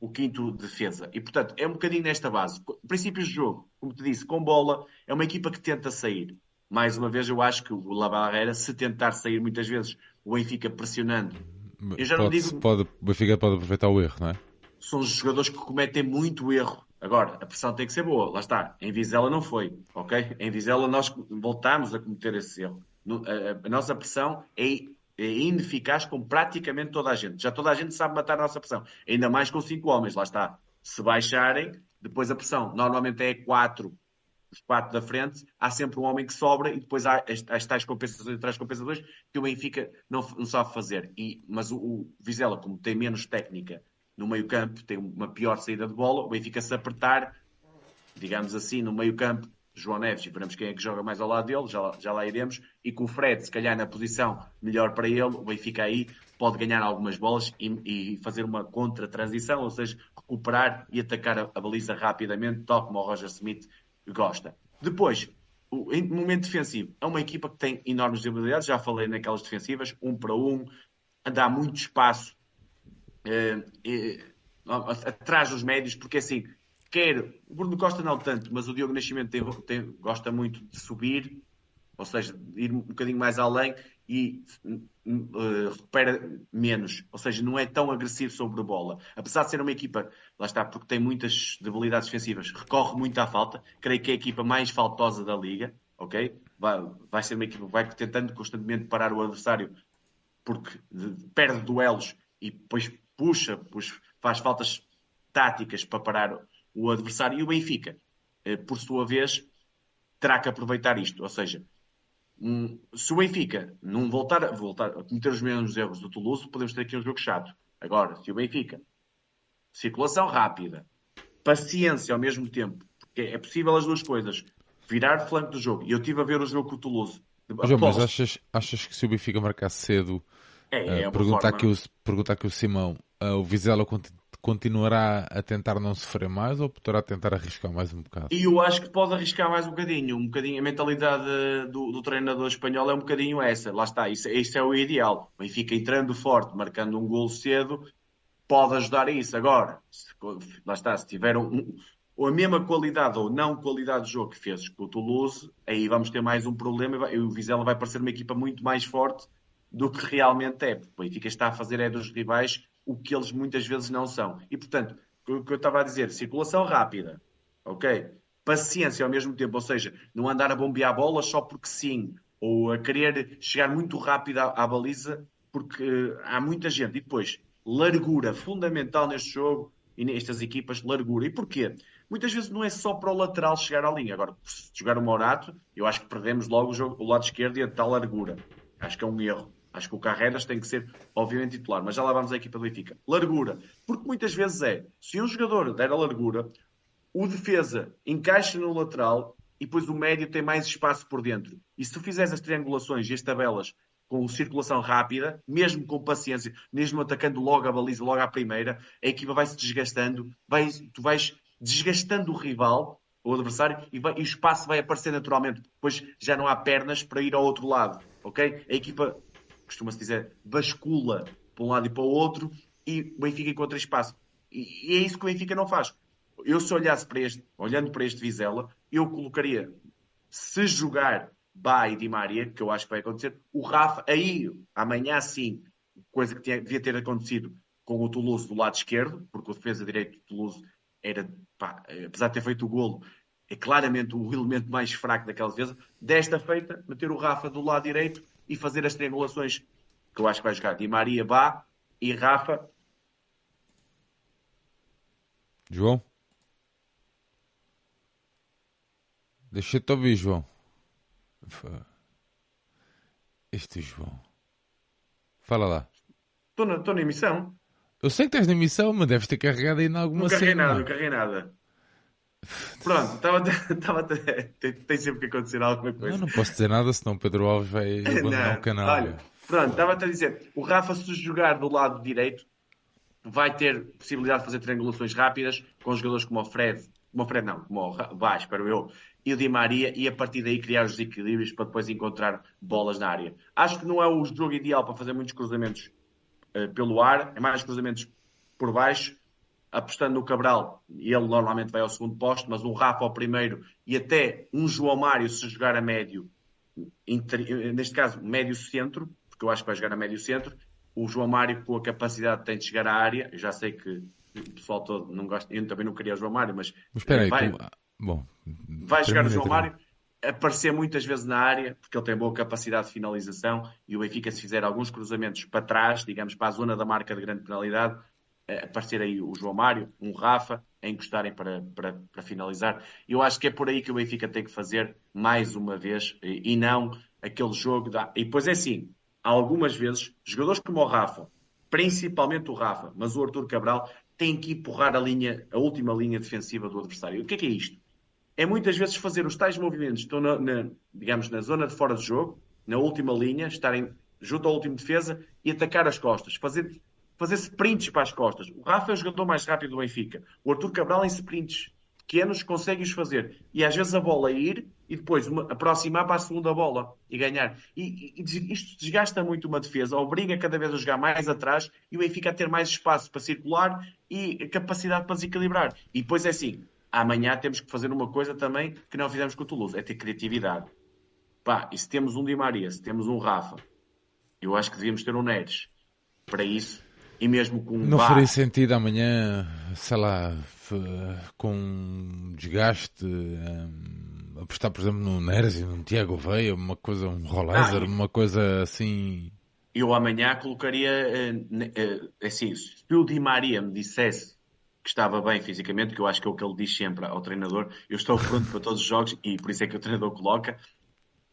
o quinto defesa. E, portanto, é um bocadinho nesta base. Princípios de jogo, como te disse, com bola, é uma equipa que tenta sair. Mais uma vez, eu acho que o Labarreira, se tentar sair muitas vezes, o Benfica pressionando. Eu já pode, não digo. Pode, o Benfica pode aproveitar o erro, não é? São os jogadores que cometem muito erro. Agora, a pressão tem que ser boa. Lá está. Em Vizela não foi, ok? Em Vizela nós voltámos a cometer esse erro. A, nossa pressão é é ineficaz com praticamente toda a gente. Já toda a gente sabe matar a nossa pressão. Ainda mais com cinco homens, lá está. Se baixarem, depois a pressão normalmente é quatro, os quatro da frente, há sempre um homem que sobra e depois há as, as tais compensações e tais compensações que o Benfica não, não sabe fazer. E, mas o, o Vizela, como tem menos técnica no meio campo, tem uma pior saída de bola, o Benfica se apertar, digamos assim, no meio campo, João Neves, e veremos quem é que joga mais ao lado dele, já, já lá iremos, e com o Fred, se calhar na posição melhor para ele, o Benfica aí pode ganhar algumas bolas e, e fazer uma contra-transição, ou seja, recuperar e atacar a, a, baliza rapidamente, tal como o Roger Smith gosta. Depois, o, em momento defensivo, é uma equipa que tem enormes debilidades, já falei naquelas defensivas, um para um, dá muito espaço atrás dos médios, porque assim, quer, o Bruno Costa não tanto, mas o Diogo Nascimento tem, tem, gosta muito de subir, ou seja, de ir um bocadinho mais além e uh, recupera menos, ou seja, não é tão agressivo sobre a bola. Apesar de ser uma equipa, lá está, porque tem muitas debilidades defensivas, recorre muito à falta, creio que é a equipa mais faltosa da liga, ok? Vai, vai ser uma equipa que vai tentando constantemente parar o adversário porque perde duelos e depois puxa, puxa faz faltas táticas para parar o adversário e o Benfica, eh, por sua vez, terá que aproveitar isto. Ou seja, se o Benfica não voltar a, voltar a cometer os mesmos erros do Toulouse, podemos ter aqui um jogo chato. Agora, se o Benfica, circulação rápida, paciência ao mesmo tempo, porque é possível as duas coisas, virar flanco do jogo. E eu estive a ver o jogo com o Toulouse. João, mas achas, achas que se o Benfica marcar cedo, é, é uh, perguntar, que o, perguntar que o Simão, o Vizela continuará a tentar não sofrer mais ou poderá tentar arriscar mais um bocado? E eu acho que pode arriscar mais um bocadinho. Um bocadinho a mentalidade do, do treinador espanhol é um bocadinho essa. Lá está, isso, isso é o ideal. O Benfica entrando forte, marcando um gol cedo, pode ajudar a isso. Agora, se, lá está, se tiver um, a mesma qualidade ou não qualidade de jogo que fez com o Toulouse, aí vamos ter mais um problema e o Vizela vai parecer uma equipa muito mais forte do que realmente é. O Benfica está a fazer é dos rivais o que eles muitas vezes não são. E, portanto, o que eu estava a dizer, circulação rápida, ok? Paciência ao mesmo tempo, ou seja, não andar a bombear a bola só porque sim, ou a querer chegar muito rápido à, à baliza, porque uh, há muita gente. E depois, largura, fundamental neste jogo e nestas equipas, largura. E porquê? Muitas vezes não é só para o lateral chegar à linha. Agora, se jogar o Morato, eu acho que perdemos logo o, jogo, o lado esquerdo e a tal largura. Acho que é um erro. Acho que o Carreras tem que ser, obviamente, titular, mas já lá vamos à equipa do Benfica. Largura. Porque muitas vezes é, se um jogador der a largura, o defesa encaixa no lateral e depois o médio tem mais espaço por dentro. E se tu fizeres as triangulações e as tabelas com circulação rápida, mesmo com paciência, mesmo atacando logo a baliza, logo à primeira, a equipa vai se desgastando, vai, tu vais desgastando o rival, o adversário, e, vai, e, o espaço vai aparecer naturalmente. Depois já não há pernas para ir ao outro lado, ok? A equipa costuma-se dizer, bascula para um lado e para o outro e o Benfica encontra espaço. E, e é isso que o Benfica não faz. Eu, se olhasse para este, olhando para este Vizela, eu colocaria, se jogar Bá e Di Maria, que eu acho que vai acontecer, o Rafa, aí, amanhã sim, coisa que tinha, devia ter acontecido com o Toulouse do lado esquerdo, porque o defesa direito do Toulouse era, pá, apesar de ter feito o golo, é claramente o elemento mais fraco daquela defesa. Desta feita, meter o Rafa do lado direito e fazer as triangulações que eu acho que vai jogar Di Maria, Bá e Rafa. João? Deixa-te ouvir, João. Este João. Fala lá. Estou na, na emissão. Eu sei que estás na emissão, mas deves ter carregado aí em alguma não carreguei cena. Nada, não carreguei nada. Pronto, estava, estava, tem, tem sempre que acontecer alguma coisa. Não, não posso dizer nada, senão Pedro Alves vai abandonar o canal. Olha, pronto, estava-te a dizer, o Rafa se jogar do lado direito vai ter possibilidade de fazer triangulações rápidas com jogadores como o Fred, como o Fred não, como o Vaz, espero eu, e o Di Maria, e a partir daí criar os equilíbrios para depois encontrar bolas na área. Acho que não é o jogo ideal para fazer muitos cruzamentos uh, pelo ar, é mais cruzamentos por baixo, apostando no Cabral, ele normalmente vai ao segundo posto, mas um Rafa ao primeiro e até um João Mário se jogar a médio, neste caso médio centro, porque eu acho que vai jogar a médio centro, o João Mário com a capacidade que tem de chegar à área, eu já sei que o pessoal todo não gosta, eu também não queria o João Mário, mas, mas espera aí, vai, tu... Bom, vai jogar o João Mário, aparecer muitas vezes na área, porque ele tem boa capacidade de finalização e o Benfica se fizer alguns cruzamentos para trás, digamos para a zona da marca de grande penalidade, aparecer aí o João Mário, um Rafa, a encostarem para, para, para finalizar. Eu acho que é por aí que o Benfica tem que fazer mais uma vez e, e não aquele jogo da. E depois é assim, algumas vezes, jogadores como o Rafa, principalmente o Rafa, mas o Arthur Cabral, têm que empurrar a linha, a última linha defensiva do adversário. O que é que é isto? É muitas vezes fazer os tais movimentos, estão na, na, digamos, na zona de fora de jogo, na última linha, estarem junto ao último defesa e atacar as costas, fazer fazer sprints para as costas. O Rafa é o jogador mais rápido do Benfica. O Arthur Cabral em sprints pequenos consegue-os fazer. E às vezes a bola ir e depois uma, aproximar para a segunda bola e ganhar. E, e, isto desgasta muito uma defesa, obriga cada vez a jogar mais atrás e o Benfica a ter mais espaço para circular e capacidade para desequilibrar. E depois é assim, amanhã temos que fazer uma coisa também que não fizemos com o Toulouse, é ter criatividade. Pá, e se temos um Di Maria, se temos um Rafa, eu acho que devíamos ter um Neres. Para isso, e mesmo com Não faria sentido amanhã, sei lá, com desgaste, um, apostar, por exemplo, no Neres e no Tiago Veia, uma coisa, um Rollezer, ah, uma coisa assim. Eu amanhã colocaria, uh, uh, assim, se o Di Maria me dissesse que estava bem fisicamente, que eu acho que é o que ele diz sempre ao treinador, eu estou pronto para todos os jogos e por isso é que o treinador coloca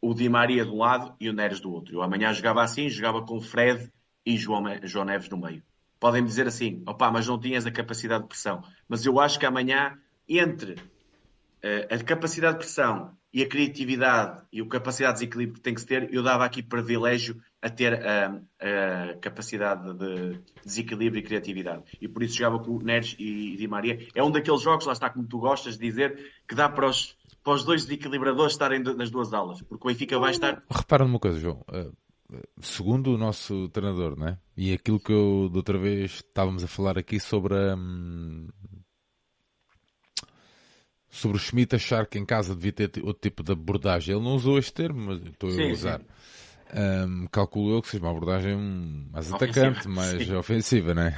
o Di Maria de um lado e o Neres do outro. Eu amanhã jogava assim, jogava com Fred e João, João Neves no meio podem dizer assim, opá, mas não tinhas a capacidade de pressão. Mas eu acho que amanhã, entre uh, a capacidade de pressão e a criatividade e a capacidade de desequilíbrio que tem que se ter, eu dava aqui privilégio a ter a, a capacidade de desequilíbrio e criatividade. E por isso jogava com Neres e Di Maria. É um daqueles jogos, lá está como tu gostas de dizer, que dá para os, para os dois desequilibradores estarem nas duas aulas. Porque o Benfica vai estar... Repara numa coisa, João. Segundo o nosso treinador, né? E aquilo que eu da outra vez estávamos a falar aqui sobre a, hum, sobre o Schmidt achar que em casa devia ter outro tipo de abordagem. Ele não usou este termo, mas estou sim, a usar. Um, calculo eu que seja uma abordagem mais ofensiva. atacante, mais sim. ofensiva, né?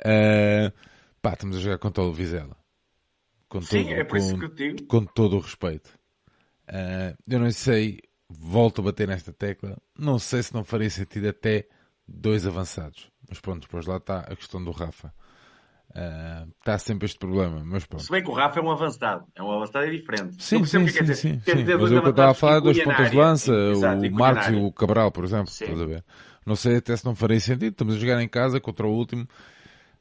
uh, pá, estamos a jogar contra o Vizela. Com sim, todo, é por com, isso que eu digo. Com todo o respeito. Uh, eu não sei volto a bater nesta tecla. Não sei se não faria sentido até dois avançados. Mas pronto, depois lá está a questão do Rafa. Uh, está sempre este problema, mas pronto. Se bem que o Rafa é um avançado, é um avançado é diferente. Sim, sim, sim, sim, sim. Mas eu que eu estava a falar dois pontas de lança, Exato, o Marcos e o Cabral, por exemplo. Estás a ver? Não sei até se não faria sentido. Estamos a jogar em casa contra o último.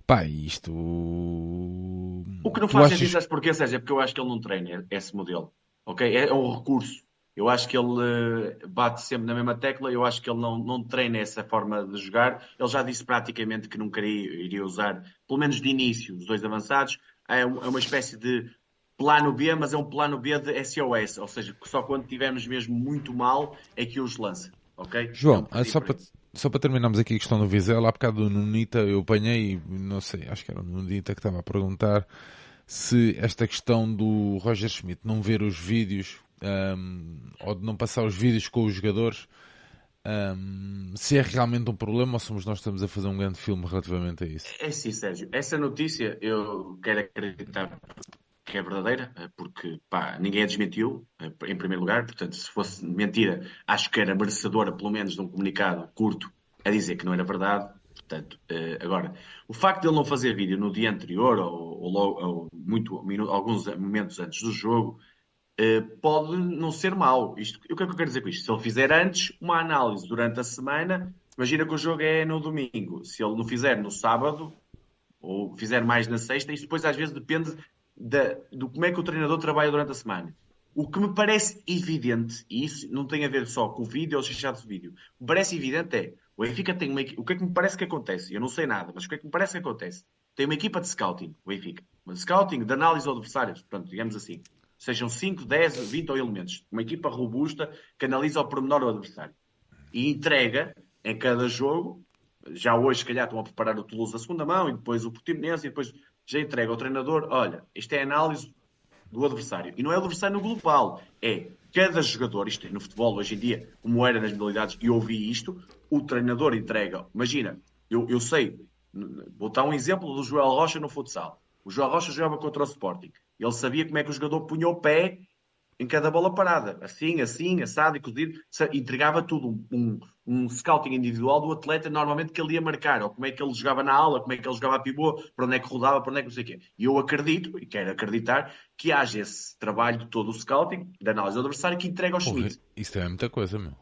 Pá, isto. O que não faz achas... sentido, sabes porquê, Sérgio? É porque eu acho que ele não treina esse modelo. Ok? É um recurso. Eu acho que ele uh, bate sempre na mesma tecla, eu acho que ele não, não treina essa forma de jogar. Ele já disse praticamente que queria, iria usar, pelo menos de início, os dois avançados. É, é uma espécie de plano B, mas é um plano B de SOS, ou seja, só quando estivermos mesmo muito mal é que os lança. Ok? João, então, só para, só para terminarmos aqui a questão do Vizela, há bocado do Nunita eu apanhei, não sei, acho que era o Nunita que estava a perguntar se esta questão do Roger Schmidt não ver os vídeos um, ou de não passar os vídeos com os jogadores, um, se é realmente um problema ou somos nós que estamos a fazer um grande filme relativamente a isso? É sim, Sérgio. Essa notícia eu quero acreditar que é verdadeira, eh, porque pá, ninguém a desmentiu, eh, em primeiro lugar. Portanto, se fosse mentira, acho que era merecedora, pelo menos, de um comunicado curto a dizer que não era verdade. Portanto, eh, agora, o facto de ele não fazer vídeo no dia anterior ou, ou, ou muito, alguns momentos antes do jogo pode não ser mau. Isto, o que é que eu quero dizer com isto? Se ele fizer antes uma análise durante a semana, imagina que o jogo é no domingo. Se ele não fizer no sábado, ou fizer mais na sexta, isto depois às vezes depende da, do como é que o treinador trabalha durante a semana. O que me parece evidente, e isso não tem a ver só com o vídeo ou os fechados de vídeo, o que parece evidente é o Benfica tem uma O que é que me parece que acontece? Eu não sei nada, mas o que é que me parece que acontece? Tem uma equipa de scouting, o Benfica. Uma scouting de análise ao adversário, portanto, digamos assim. Sejam 5, 10, 20 elementos. Uma equipa robusta que analisa ao pormenor o adversário. E entrega em cada jogo. Já hoje, se calhar, estão a preparar o Toulouse da segunda mão e depois o Portimonense e depois já entrega ao treinador. Olha, isto é análise do adversário. E não é o adversário global, é cada jogador, isto é no futebol hoje em dia, como era nas modalidades, e ouvi isto, o treinador entrega. Imagina, eu, eu sei, vou dar um exemplo do Joel Rocha no futsal. O Joel Rocha jogava contra o Sporting. Ele sabia como é que o jogador punha o pé em cada bola parada. Assim, assim, assado e cozido. Entregava tudo. Um, um, scouting individual do atleta, normalmente, que ele ia marcar. Ou como é que ele jogava na aula, como é que ele jogava a pivô, para onde é que rodava, para onde é que não sei o quê. E eu acredito, e quero acreditar, que haja esse trabalho de todo o scouting, da análise do adversário, que entrega ao Schmidt. Isso é muita coisa, meu.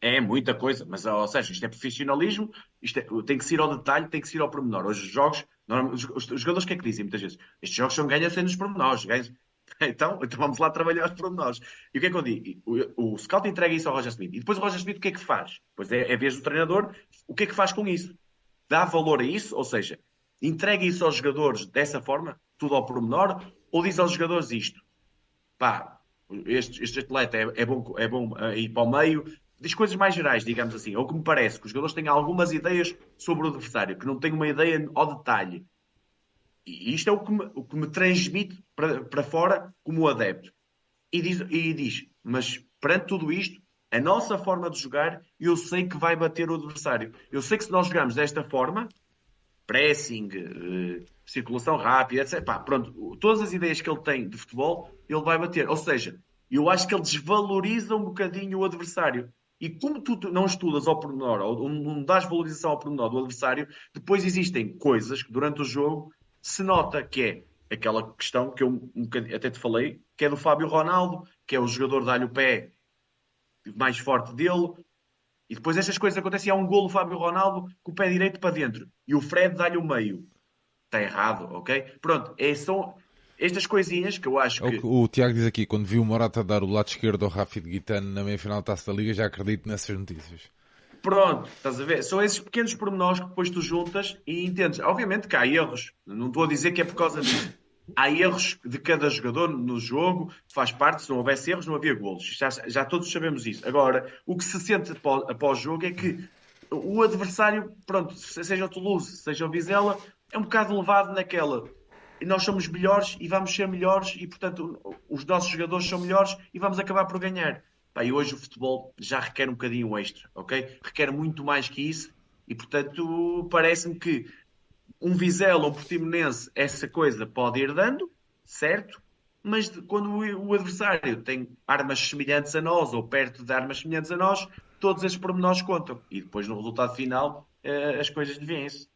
É muita coisa, mas, ou seja, isto é profissionalismo, isto é, tem que ser ao detalhe, tem que ser ao pormenor. Hoje os jogos, os, os, jogadores que é que dizem muitas vezes? Estes jogos são ganhos nos pormenores, ganhos, então, então vamos lá trabalhar os pormenores. E o que é que eu digo? O, o scout entrega isso ao Roger Smith. E depois o Roger Smith o que é que faz? Pois é, é vez do treinador, o que é que faz com isso? Dá valor a isso? Ou seja, entrega isso aos jogadores dessa forma, tudo ao pormenor, ou diz aos jogadores isto? Pá, este, este atleta é, é, bom, é bom uh, ir para o meio, diz coisas mais gerais, digamos assim, ou que me parece que os jogadores têm algumas ideias sobre o adversário, que não têm uma ideia ao detalhe. E isto é o que me, o que me transmite para, para fora como adepto. E diz, e diz, mas perante tudo isto, a nossa forma de jogar, eu sei que vai bater o adversário. Eu sei que se nós jogarmos desta forma, pressing, uh, circulação rápida, etc. Pá, pronto, todas as ideias que ele tem de futebol, ele vai bater. Ou seja, eu acho que ele desvaloriza um bocadinho o adversário. E como tu não estudas ao pormenor, ou não dás valorização ao pormenor do adversário, depois existem coisas que durante o jogo se nota que é aquela questão que eu um até te falei, que é do Fábio Ronaldo, que é o jogador dá-lhe o pé mais forte dele, e depois estas coisas acontecem. Há um golo do Fábio Ronaldo com o pé direito para dentro e o Fred dá-lhe o meio. Está errado, ok? Pronto, é, são estas coisinhas que eu acho é que. O, o, Tiago diz aqui: quando viu o Morata dar o lado esquerdo ao Rafi de Guitano na meia-final da taça da Liga, já acredito nessas notícias. Pronto, estás a ver? São esses pequenos pormenores que depois tu juntas e entendes. Obviamente que há erros, não estou a dizer que é por causa disso. Há erros de cada jogador no jogo, faz parte, se não houvesse erros, não havia golos. Já, já todos sabemos isso. Agora, o que se sente após, após o jogo é que o adversário, pronto, seja o Toulouse, seja o Vizela, é um bocado levado naquela. Nós somos melhores e vamos ser melhores, e portanto os nossos jogadores são melhores e vamos acabar por ganhar. Pá, e hoje o futebol já requer um bocadinho extra, ok? Requer muito mais que isso e, portanto, parece-me que um Vizela ou um Portimonense, essa coisa pode ir dando, certo? Mas quando o adversário tem armas semelhantes a nós ou perto de armas semelhantes a nós, todos esses pormenores contam. E depois no resultado final eh, as coisas devêm-se.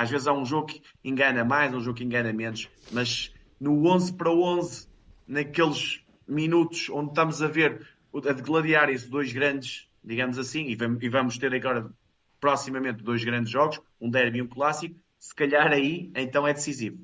Às vezes há um jogo que engana mais, um jogo que engana menos, mas no 11 para 11, naqueles minutos onde estamos a ver a degladiarem-se dois grandes, digamos assim, e vamos ter agora proximamente dois grandes jogos, um derby e um clássico, se calhar aí então é decisivo.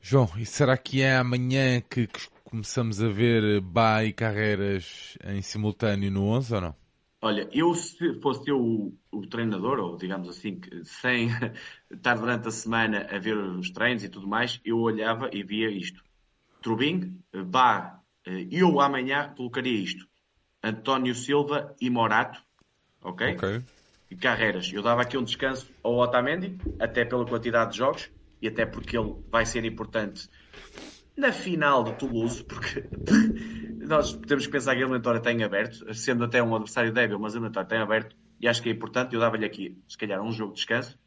João, e será que é amanhã que começamos a ver Bá e Carreiras em simultâneo no 11 ou não? Olha, eu se fosse eu o, o treinador, ou digamos assim, sem estar durante a semana a ver os treinos e tudo mais, eu olhava e via isto. Trubing, Bá, eh, eu amanhã colocaria isto. António Silva e Morato, ok? Ok. E Carreiras. Eu dava aqui um descanso ao Otamendi, até pela quantidade de jogos e até porque ele vai ser importante na final de Toulouse, porque nós temos que pensar que a eliminatória está em aberto, sendo até um adversário débil, mas a eliminatória está em aberto e acho que é importante. Eu dava-lhe aqui, se calhar, um jogo de descanso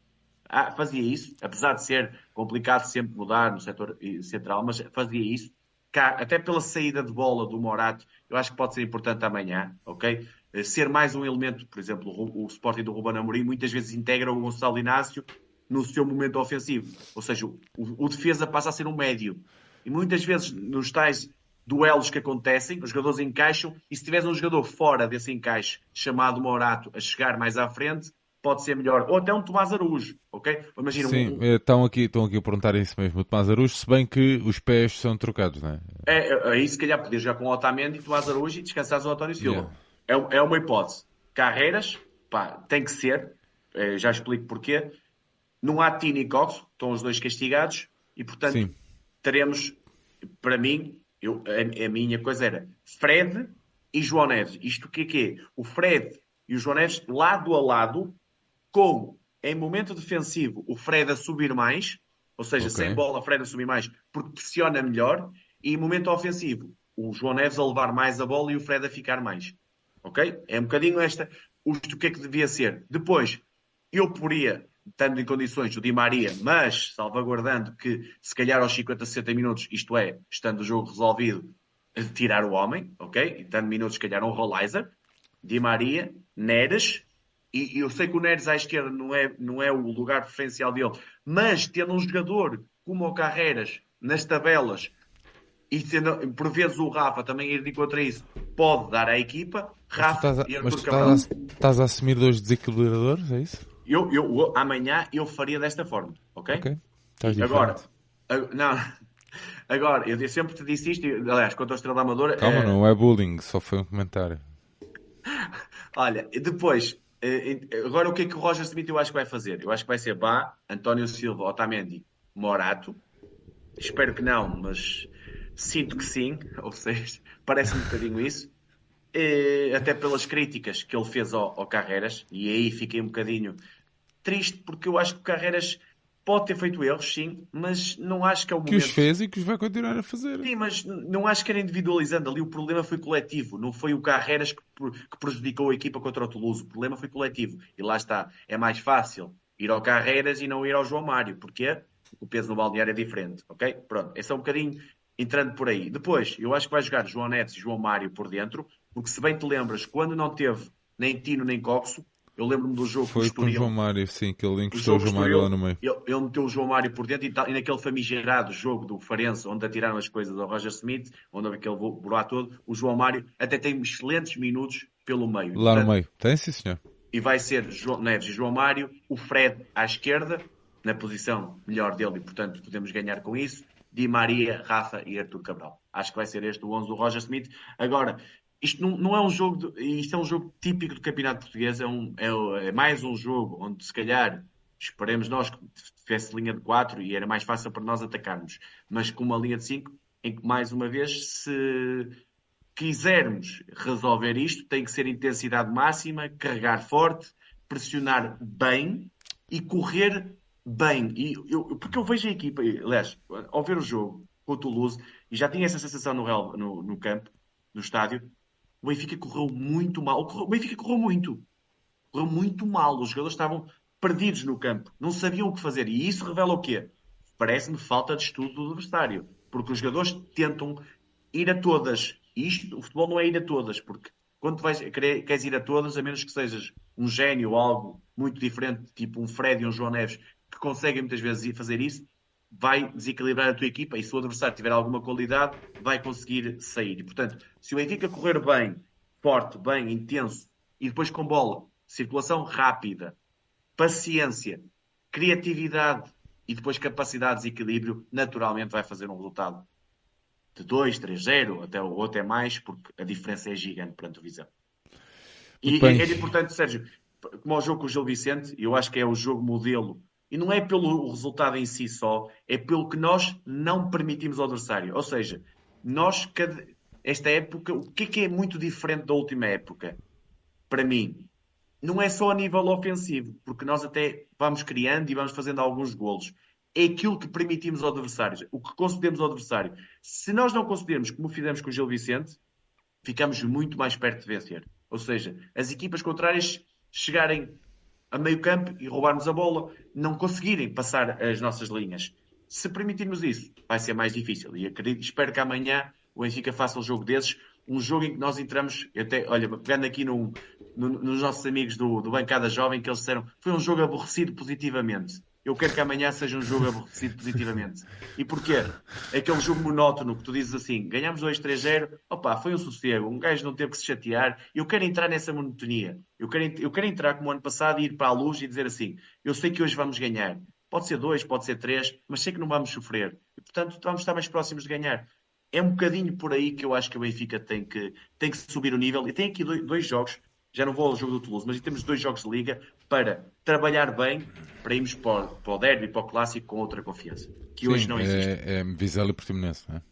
ah, fazia isso, apesar de ser complicado sempre mudar no setor central, mas fazia isso. Cá, até pela saída de bola do Morato, eu acho que pode ser importante amanhã, ok? Eh, ser mais um elemento, por exemplo, o, o Sporting do Ruben Amorim muitas vezes integra o Gonçalo Inácio no seu momento ofensivo. Ou seja, o, o defesa passa a ser um médio. E muitas vezes nos tais duelos que acontecem, os jogadores encaixam, e se tiveres um jogador fora desse encaixe, chamado Morato, a chegar mais à frente, pode ser melhor. Ou até um Tomás Araújo, ok? Imagina Sim, um... Estão, aqui, estão aqui a perguntar isso mesmo, o Tomás Araújo, se bem que os pés são trocados, não é? É, é aí se calhar poder jogar com o Otamendi, Tomás Araújo e descansar o António Silva. Yeah. É, é uma hipótese. Carreiras, pá, tem que ser, é, já explico porquê. Não há Tini e Cox, estão os dois castigados, e portanto Sim. teremos, para mim, eu, a, a, minha coisa era Fred e João Neves. Isto o que é que é? O Fred e o João Neves lado a lado, com em momento defensivo o Fred a subir mais, ou seja, okay. sem bola, Fred a subir mais, porque pressiona melhor, e em momento ofensivo, o João Neves a levar mais a bola e o Fred a ficar mais. Ok? É um bocadinho esta. O que é que devia ser? Depois, eu poria, estando em condições, o Di Maria, mas salvaguardando que se calhar aos 50, 60 minutos, isto é, estando o jogo resolvido, tirar o homem, ok? E tanto minutos, se calhar um Rollizer, Di Maria, Neres, e eu sei que o Neres à esquerda não é, não é o lugar preferencial dele, mas tendo um jogador como o Carreiras nas tabelas e tendo, por vezes o Rafa também ir de contra isso, pode dar à equipa. Rafa mas tu estás a, mas tu estás, a, estás a assumir dois desequilibradores, é isso? Eu, eu, amanhã eu faria desta forma, ok? Ok. Estás agora, não, agora, eu sempre te disse isto, aliás, quanto ao Estrela Amadora. Calma, é... não é bullying, só foi um comentário. Olha, depois, eh, agora o que é que o Roger Smith eu acho que vai fazer? Eu acho que vai ser Bá, António Silva, Otamendi, Morato. Espero que não, mas sinto que sim, ou seja, parece-me um bocadinho isso. E, até pelas críticas que ele fez ao, ao Carreiras, e aí fiquei um bocadinho triste, porque eu acho que o Carreiras pode ter feito erros, sim, mas não acho que é o momento. Que os fez e que os vai continuar a fazer. Sim, mas não acho que era individualizando. Ali o problema foi coletivo. Não foi o Carreiras que, que prejudicou a equipa contra o Toulouse. O problema foi coletivo. E lá está. É mais fácil ir ao Carreiras e não ir ao João Mário. Porquê? O peso no balneário é diferente, ok? Pronto. É um bocadinho entrando por aí. Depois, eu acho que vai jogar João Neves e João Mário por dentro, porque se bem te lembras, quando não teve nem Tino nem Coxo, eu lembro-me do jogo Foi com o João Mário, sim, que ele encostou o, João Mário lá no meio. Ele, ele, meteu o João Mário por dentro e, e, naquele famigerado jogo do Farense, onde atiraram as coisas ao Roger Smith, onde houve aquele burá todo, o João Mário até tem excelentes minutos pelo meio. Lá Portanto, no meio, tem sim, senhor. E vai ser João Neves e João Mário, o Fred à esquerda, na posição melhor dele, e portanto podemos ganhar com isso. Di Maria, Rafa e Artur Cabral. Acho que vai ser este o 11 do Roger Smith. Agora, isto não, não, é um jogo, de, isto é um jogo típico do Campeonato Português, é, um, é, é, mais um jogo onde se calhar esperemos nós que tivesse linha de 4 e era mais fácil para nós atacarmos, mas com uma linha de 5 em que mais uma vez se quisermos resolver isto tem que ser intensidade máxima, carregar forte, pressionar bem e correr bem. E eu, porque eu vejo a equipa, aliás, ao ver o jogo com o Toulouse, e já tinha essa sensação no, no, no campo, no estádio, o Benfica correu muito mal. O Benfica correu muito. Correu muito mal. Os jogadores estavam perdidos no campo. Não sabiam o que fazer. E isso revela o quê? Parece-me falta de estudo do adversário. Porque os jogadores tentam ir a todas. E isto, o futebol não é ir a todas. Porque quando vais, queres ir a todas, a menos que sejas um gênio ou algo muito diferente, tipo um Fred e um João Neves, que conseguem muitas vezes fazer isso, vai desequilibrar a tua equipa e se o adversário tiver alguma qualidade, vai conseguir sair. E, portanto, se o Benfica correr bem, forte, bem, intenso e depois com bola, circulação rápida, paciência, criatividade e depois capacidade de equilíbrio, naturalmente vai fazer um resultado de 2, 3, 0, até, ou até mais, porque a diferença é gigante perante o Visão. E é, é importante, Sérgio, como o jogo com o Gil Vicente, eu acho que é o jogo modelo e não é pelo resultado em si só, é pelo que nós não permitimos ao adversário. Ou seja, nós, esta época, o que é que é muito diferente da última época? Para mim, não é só a nível ofensivo, porque nós até vamos criando e vamos fazendo alguns golos. É aquilo que permitimos ao adversário, o que concedemos ao adversário. Se nós não concedermos, como fizemos com o Gil Vicente, ficamos muito mais perto de vencer. Ou seja, as equipas contrárias chegarem a meio campo e roubarmos a bola, não conseguirem passar as nossas linhas. Se permitirmos isso, vai ser mais difícil. E acredito, espero que amanhã o Benfica faça um jogo desses, um jogo em que nós entramos, até, olha, pegando aqui no, no, nos nossos amigos do, do Bancada Jovem, que eles disseram foi um jogo aborrecido positivamente. Eu quero que amanhã seja um jogo aborrecido positivamente. E porquê? Aquele jogo monótono que tu dizes assim: ganhamos 2-3-0, opa, foi um sossego, um gajo não teve que se chatear. Eu quero entrar nessa monotonia. Eu quero, eu quero entrar como ano passado e ir para a luz e dizer assim: eu sei que hoje vamos ganhar. Pode ser dois, pode ser três, mas sei que não vamos sofrer. E, portanto, vamos estar mais próximos de ganhar. É um bocadinho por aí que eu acho que o Benfica tem que, tem que subir o nível. E tem aqui dois jogos já não vou ao jogo do Toulouse, mas temos dois jogos de liga para trabalhar bem, para irmos para, para o derby, para o clássico com outra confiança, que sim, hoje não existe. É, é Vizela e Portimonense, não é?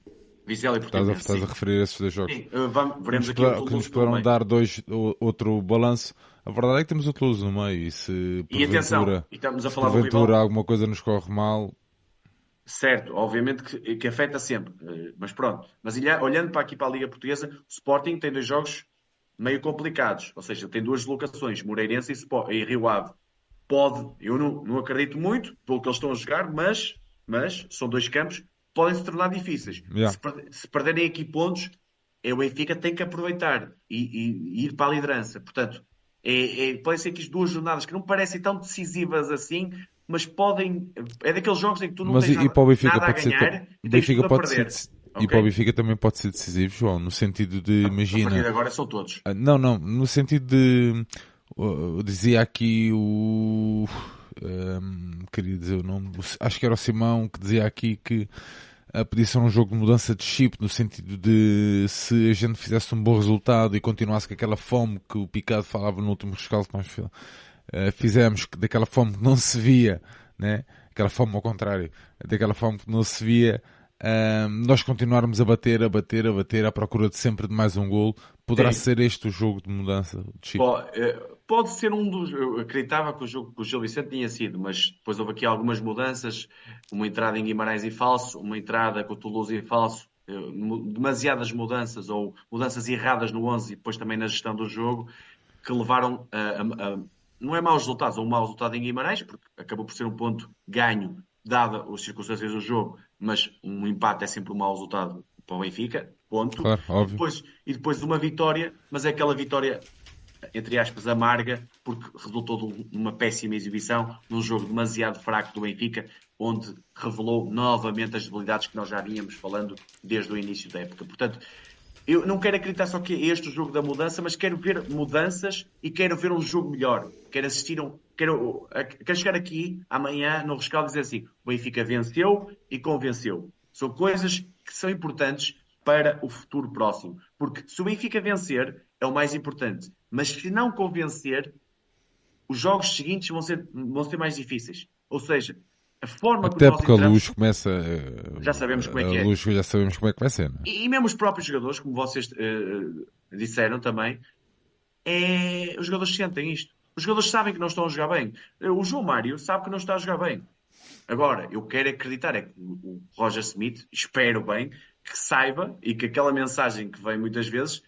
Vizela e Portimonense. Estás a, estás a referir a esses dois jogos. Sim, uh, vamos, veremos aqui o que nos dar dois, outro balanço. A verdade é que temos o Toulouse no meio e se e atenção, e estamos a falar porventura alguma coisa nos corre mal, Certo, obviamente que, que, afeta sempre, eh, mas pronto. Mas olhando para aqui para a Liga Portuguesa, o Sporting tem dois jogos meio complicados. Ou seja, tem duas locações, Moreirense e, Rio Ave. Pode, eu não, não acredito muito pelo que eles estão a jogar, mas, mas são dois campos podem se tornar difíceis. Yeah. Se, se, perderem aqui pontos, é o Benfica tem que aproveitar e, e, e ir para a liderança. Portanto, é, é, podem ser aqui as duas jornadas que não parecem tão decisivas assim, mas podem. É daqueles jogos em que tu não mas tens e, nada, e para o Benfica nada pode a ganhar ser, e Benfica pode perder. ser Okay? E para o Benfica também pode ser decisivo, João, no sentido de, imagina... A partir de agora são todos. Ah, Não, não, no sentido de... uh, dizia aqui o... um, queria dizer o nome, acho que era o Simão que dizia aqui que a podia ser um jogo de mudança de chip, no sentido de se a gente fizesse um bom resultado e continuasse com aquela fome que o Picado falava no último rescaldo que nós uh, fizemos, que daquela fome que não se via, né? aquela fome ao contrário, daquela fome que não se via, nós continuarmos a bater, a bater, a bater, à procura de sempre de mais um gol, poderá Sim. ser este o jogo de mudança de chip? Pode, eh, pode ser um dos. Eu acreditava que o jogo com o Gil Vicente tinha sido, mas depois houve aqui algumas mudanças. Uma entrada em Guimarães em falso, uma entrada com o Toulouse em falso, eh, demasiadas mudanças ou mudanças erradas no 11 e depois também na gestão do jogo que levaram a, a- a- não é maus resultados, ou um mau resultado em Guimarães, porque acabou por ser um ponto ganho, dada as circunstâncias do jogo, mas um empate é sempre um mau resultado para o Benfica, ponto. Claro, E óbvio. depois, e depois uma vitória, mas é aquela vitória, entre aspas, amarga, porque resultou de uma péssima exibição, num jogo demasiado fraco do Benfica, onde revelou novamente as debilidades que nós já vínhamos falando desde o início da época. Portanto, eu não quero acreditar só que é este o jogo da mudança, mas quero ver mudanças e quero ver um jogo melhor. Quero assistir um. Quero, quero chegar aqui amanhã no rescaldo e dizer assim: o Benfica venceu e convenceu. São coisas que são importantes para o futuro próximo. Porque se o Benfica vencer, é o mais importante. Mas se não convencer, os jogos seguintes vão ser, vão ser mais difíceis. Ou seja, a forma Até porque a entramos- luz começa. eh, Já sabemos como é que a é. luz já sabemos como é que vai ser. não é? E, e mesmo os próprios jogadores, como vocês eh, disseram também, é, os jogadores sentem isto. Os jogadores sabem que não estão a jogar bem. Eh, O João Mário sabe que não está a jogar bem. Agora, eu quero acreditar é que o Roger Smith, espero bem, que saiba e que aquela mensagem que vem muitas vezes,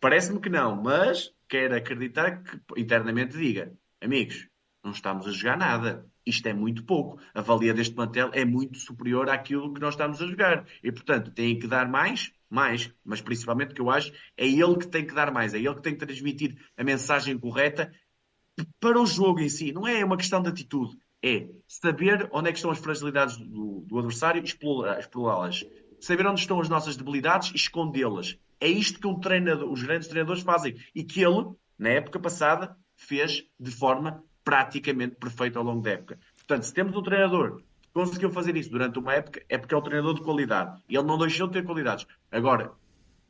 parece-me que não, mas quero acreditar que internamente diga: amigos, não estamos a jogar nada. Isto é muito pouco. A valia deste plantel é muito superior àquilo que nós estamos a jogar. E, portanto, têm que dar mais, mais, mas principalmente o que eu acho é ele que tem que dar mais, é ele que tem que transmitir a mensagem correta para o jogo em si. Não é uma questão de atitude, é saber onde é estão as fragilidades do, do adversário e explora- explorá-las. Saber onde estão as nossas debilidades e escondê-las. É isto que um os grandes treinadores fazem e que ele, na época passada, fez de forma praticamente perfeita ao longo da época. Portanto, se temos um treinador que conseguiu fazer isso durante uma época, é porque é um treinador de qualidade. E ele não deixou de ter qualidades. Agora,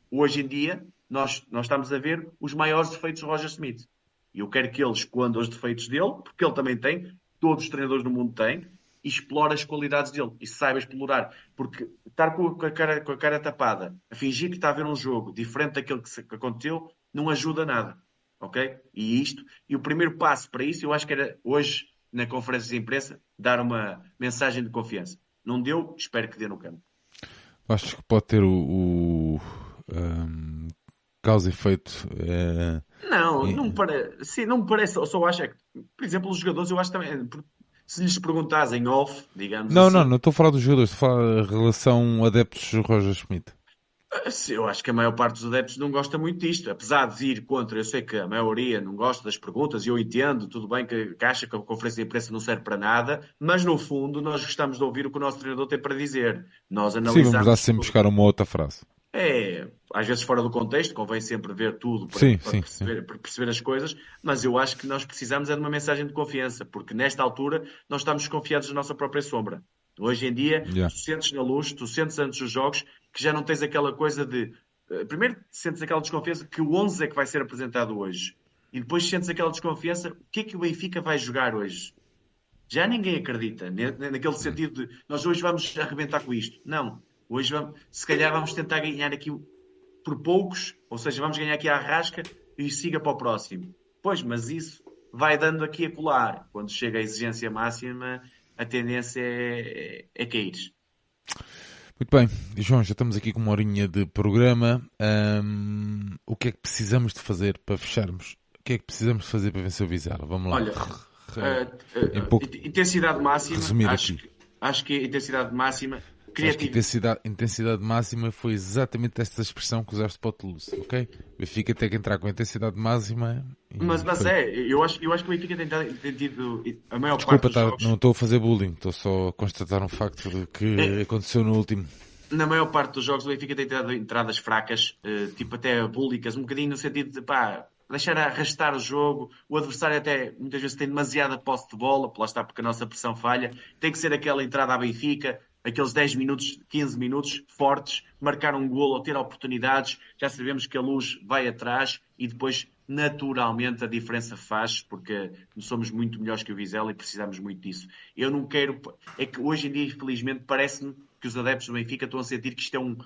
hoje em dia, nós, nós estamos a ver os maiores defeitos de Roger Smith. E eu quero que ele esconda os defeitos dele, porque ele também tem, todos os treinadores do mundo têm, e explora as qualidades dele e saiba explorar. Porque estar com a cara, com a cara tapada, a fingir que está a ver um jogo diferente daquele que, se- que aconteceu, não ajuda nada. Ok? E isto, e o primeiro passo para isso, eu acho que era hoje, na conferência de imprensa, dar uma mensagem de confiança. Não deu, espero que dê no campo. Acho que pode ter o. o um, causa e efeito. eh, Não, não me parece. Sim, não me parece. Eu só acho é que, por exemplo, os jogadores, eu acho também. Se lhes perguntares em off, digamos Não, assim, não, não estou a falar dos jogadores, estou a falar da relação adeptos Roger Schmidt. Eu acho que a maior parte dos adeptos não gosta muito disto, apesar de ir contra, eu sei que a maioria não gosta das perguntas, e eu entendo, tudo bem que, que acha que a conferência de imprensa não serve para nada, mas no fundo nós gostamos de ouvir o que o nosso treinador tem para dizer. Nós analisamos... Sim, vamos lá sempre buscar uma outra frase. É, às vezes fora do contexto, convém sempre ver tudo para, sim, para, sim, perceber, sim. para, perceber, as coisas, mas eu acho que nós precisamos é de uma mensagem de confiança, porque nesta altura nós estamos desconfiados da nossa própria sombra. Hoje em dia, Yeah. tu sentes na luz, tu sentes antes dos jogos que já não tens aquela coisa de. eh, Primeiro, sentes aquela desconfiança que o 11 é que vai ser apresentado hoje. E depois sentes aquela desconfiança: o que é que o Benfica vai jogar hoje? Já ninguém acredita, naquele sentido de nós hoje vamos arrebentar com isto. Não. Hoje, vamos, se calhar, vamos tentar ganhar aqui por poucos, ou seja, vamos ganhar aqui à rasca e siga para o próximo. Pois, mas isso vai dando aqui a colar. Quando chega a exigência máxima, a tendência é, é cair. Muito bem, João, já estamos aqui com uma horinha de programa. Ahm, o que é que precisamos de fazer para fecharmos? O que é que precisamos de fazer para vencer o Vizela? Vamos lá. Olha, Uh, uh, pouco- intensidade máxima. resumir Acho aqui. que, acho que a intensidade máxima. Acho que Criatividade. intensidade, intensidade máxima foi exatamente esta expressão que usaste para o Toulouse, ok? O Benfica tem que entrar com intensidade máxima. Mas, mas foi. é, eu acho, eu acho que o Benfica tem, dado- tido a maior Desculpa, parte dos tá- não estou a fazer bullying, estou só a constatar um facto de que É. aconteceu no último. na maior parte dos jogos o Benfica tem tido entradas fracas, eh, tipo até búlicas, um bocadinho no sentido de pá, deixar arrastar o jogo. O adversário até muitas vezes tem demasiada posse de bola, lá está porque a nossa pressão falha. Tem que ser aquela entrada à Benfica, aqueles 10 minutos, 15 minutos fortes, marcar um golo ou ter oportunidades. Já sabemos que a luz vai atrás e depois naturalmente a diferença faz, porque somos muito melhores que o Vizela e precisamos muito disso. Eu não quero. É que hoje em dia, infelizmente, parece-me que os adeptos do Benfica estão a sentir que isto é um,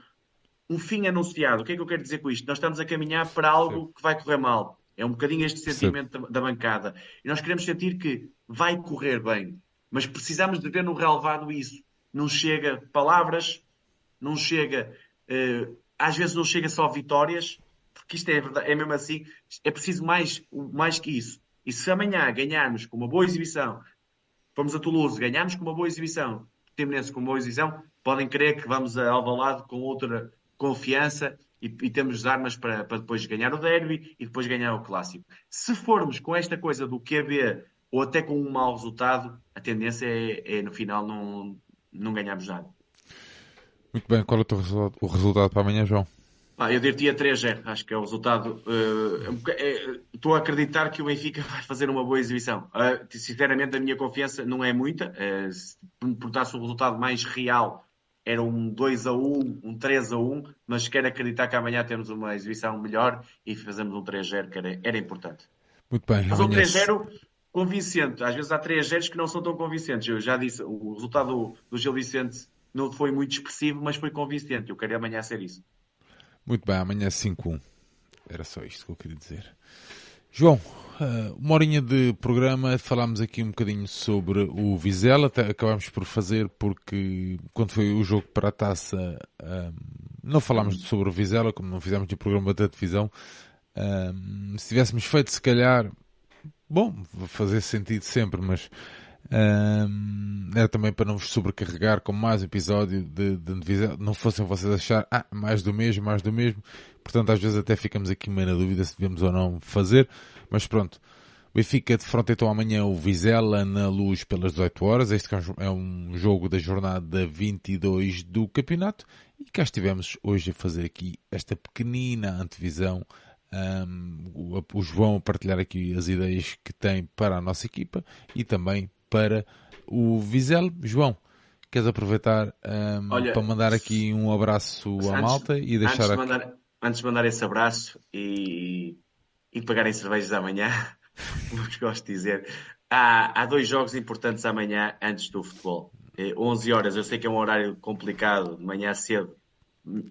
um fim anunciado. O que é que eu quero dizer com isto? Nós estamos a caminhar para algo que vai correr mal. É um bocadinho este sentimento da, da bancada. E nós queremos sentir que vai correr bem. Mas precisamos de ver no relevado isso. Não chega palavras, não chega. eh, às vezes não chega só vitórias, porque isto é, verdade, é mesmo assim. É preciso mais, mais que isso. E se amanhã ganharmos com uma boa exibição, fomos a Toulouse, ganharmos com uma boa exibição, Timonense com uma boa exibição, podem crer que vamos a Alvalade com outra confiança e, e temos armas para, para depois ganhar o derby e depois ganhar o clássico. Se formos com esta coisa do QB ou até com um mau resultado, a tendência é, é no final não, não ganharmos nada. Muito bem, qual é o, teu resultado, o resultado para amanhã, João? Ah, eu diria 3-0, acho que é o resultado. eh, é é- Estou a acreditar que o Benfica vai fazer uma boa exibição. Ah, sinceramente, a minha confiança não é muita. eh, se me perguntasse o resultado mais real, era um 2-1, um 3-1, mas quero acreditar que amanhã temos uma exibição melhor e fazemos um 3-0, que era, era importante. Muito bem, Mas um amanhã. 3-0 convincente. Às vezes há 3-0 que não são tão convincentes. Eu já disse, o resultado do, Gil Vicente não foi muito expressivo, mas foi convincente. Eu quero amanhã ser isso. Muito bem, amanhã 5-1. Era só isto que eu queria dizer. João, eh, uma horinha de programa, falámos aqui um bocadinho sobre o Vizela, acabámos por fazer porque quando foi o jogo para a taça ahm, não falámos sobre o Vizela, como não fizemos o programa da divisão. Ahm, se tivéssemos feito, se calhar, bom, vai fazer sentido sempre, mas ahm, era também para não vos sobrecarregar com mais episódio de, de não fossem vocês achar, ah, mais do mesmo, mais do mesmo. Portanto, às vezes até ficamos aqui meio na dúvida se devemos ou não fazer, mas pronto. Benfica defronta então amanhã o Vizela na luz pelas 18 horas. Este é um é um jogo da jornada 22 do campeonato. E cá estivemos hoje a fazer aqui esta pequenina antevisão. Um, o, João a partilhar aqui as ideias que tem para a nossa equipa e também para o Vizela. João, queres aproveitar um, Olha, para mandar aqui um abraço à Antes- malta e Antes deixar de, aqui... mandar, antes de mandar esse abraço e, e pagarem cervejas amanhã, como gosto de dizer, há, há dois jogos importantes amanhã antes do futebol. Eh, 11 horas, eu sei que é um horário complicado, de manhã cedo,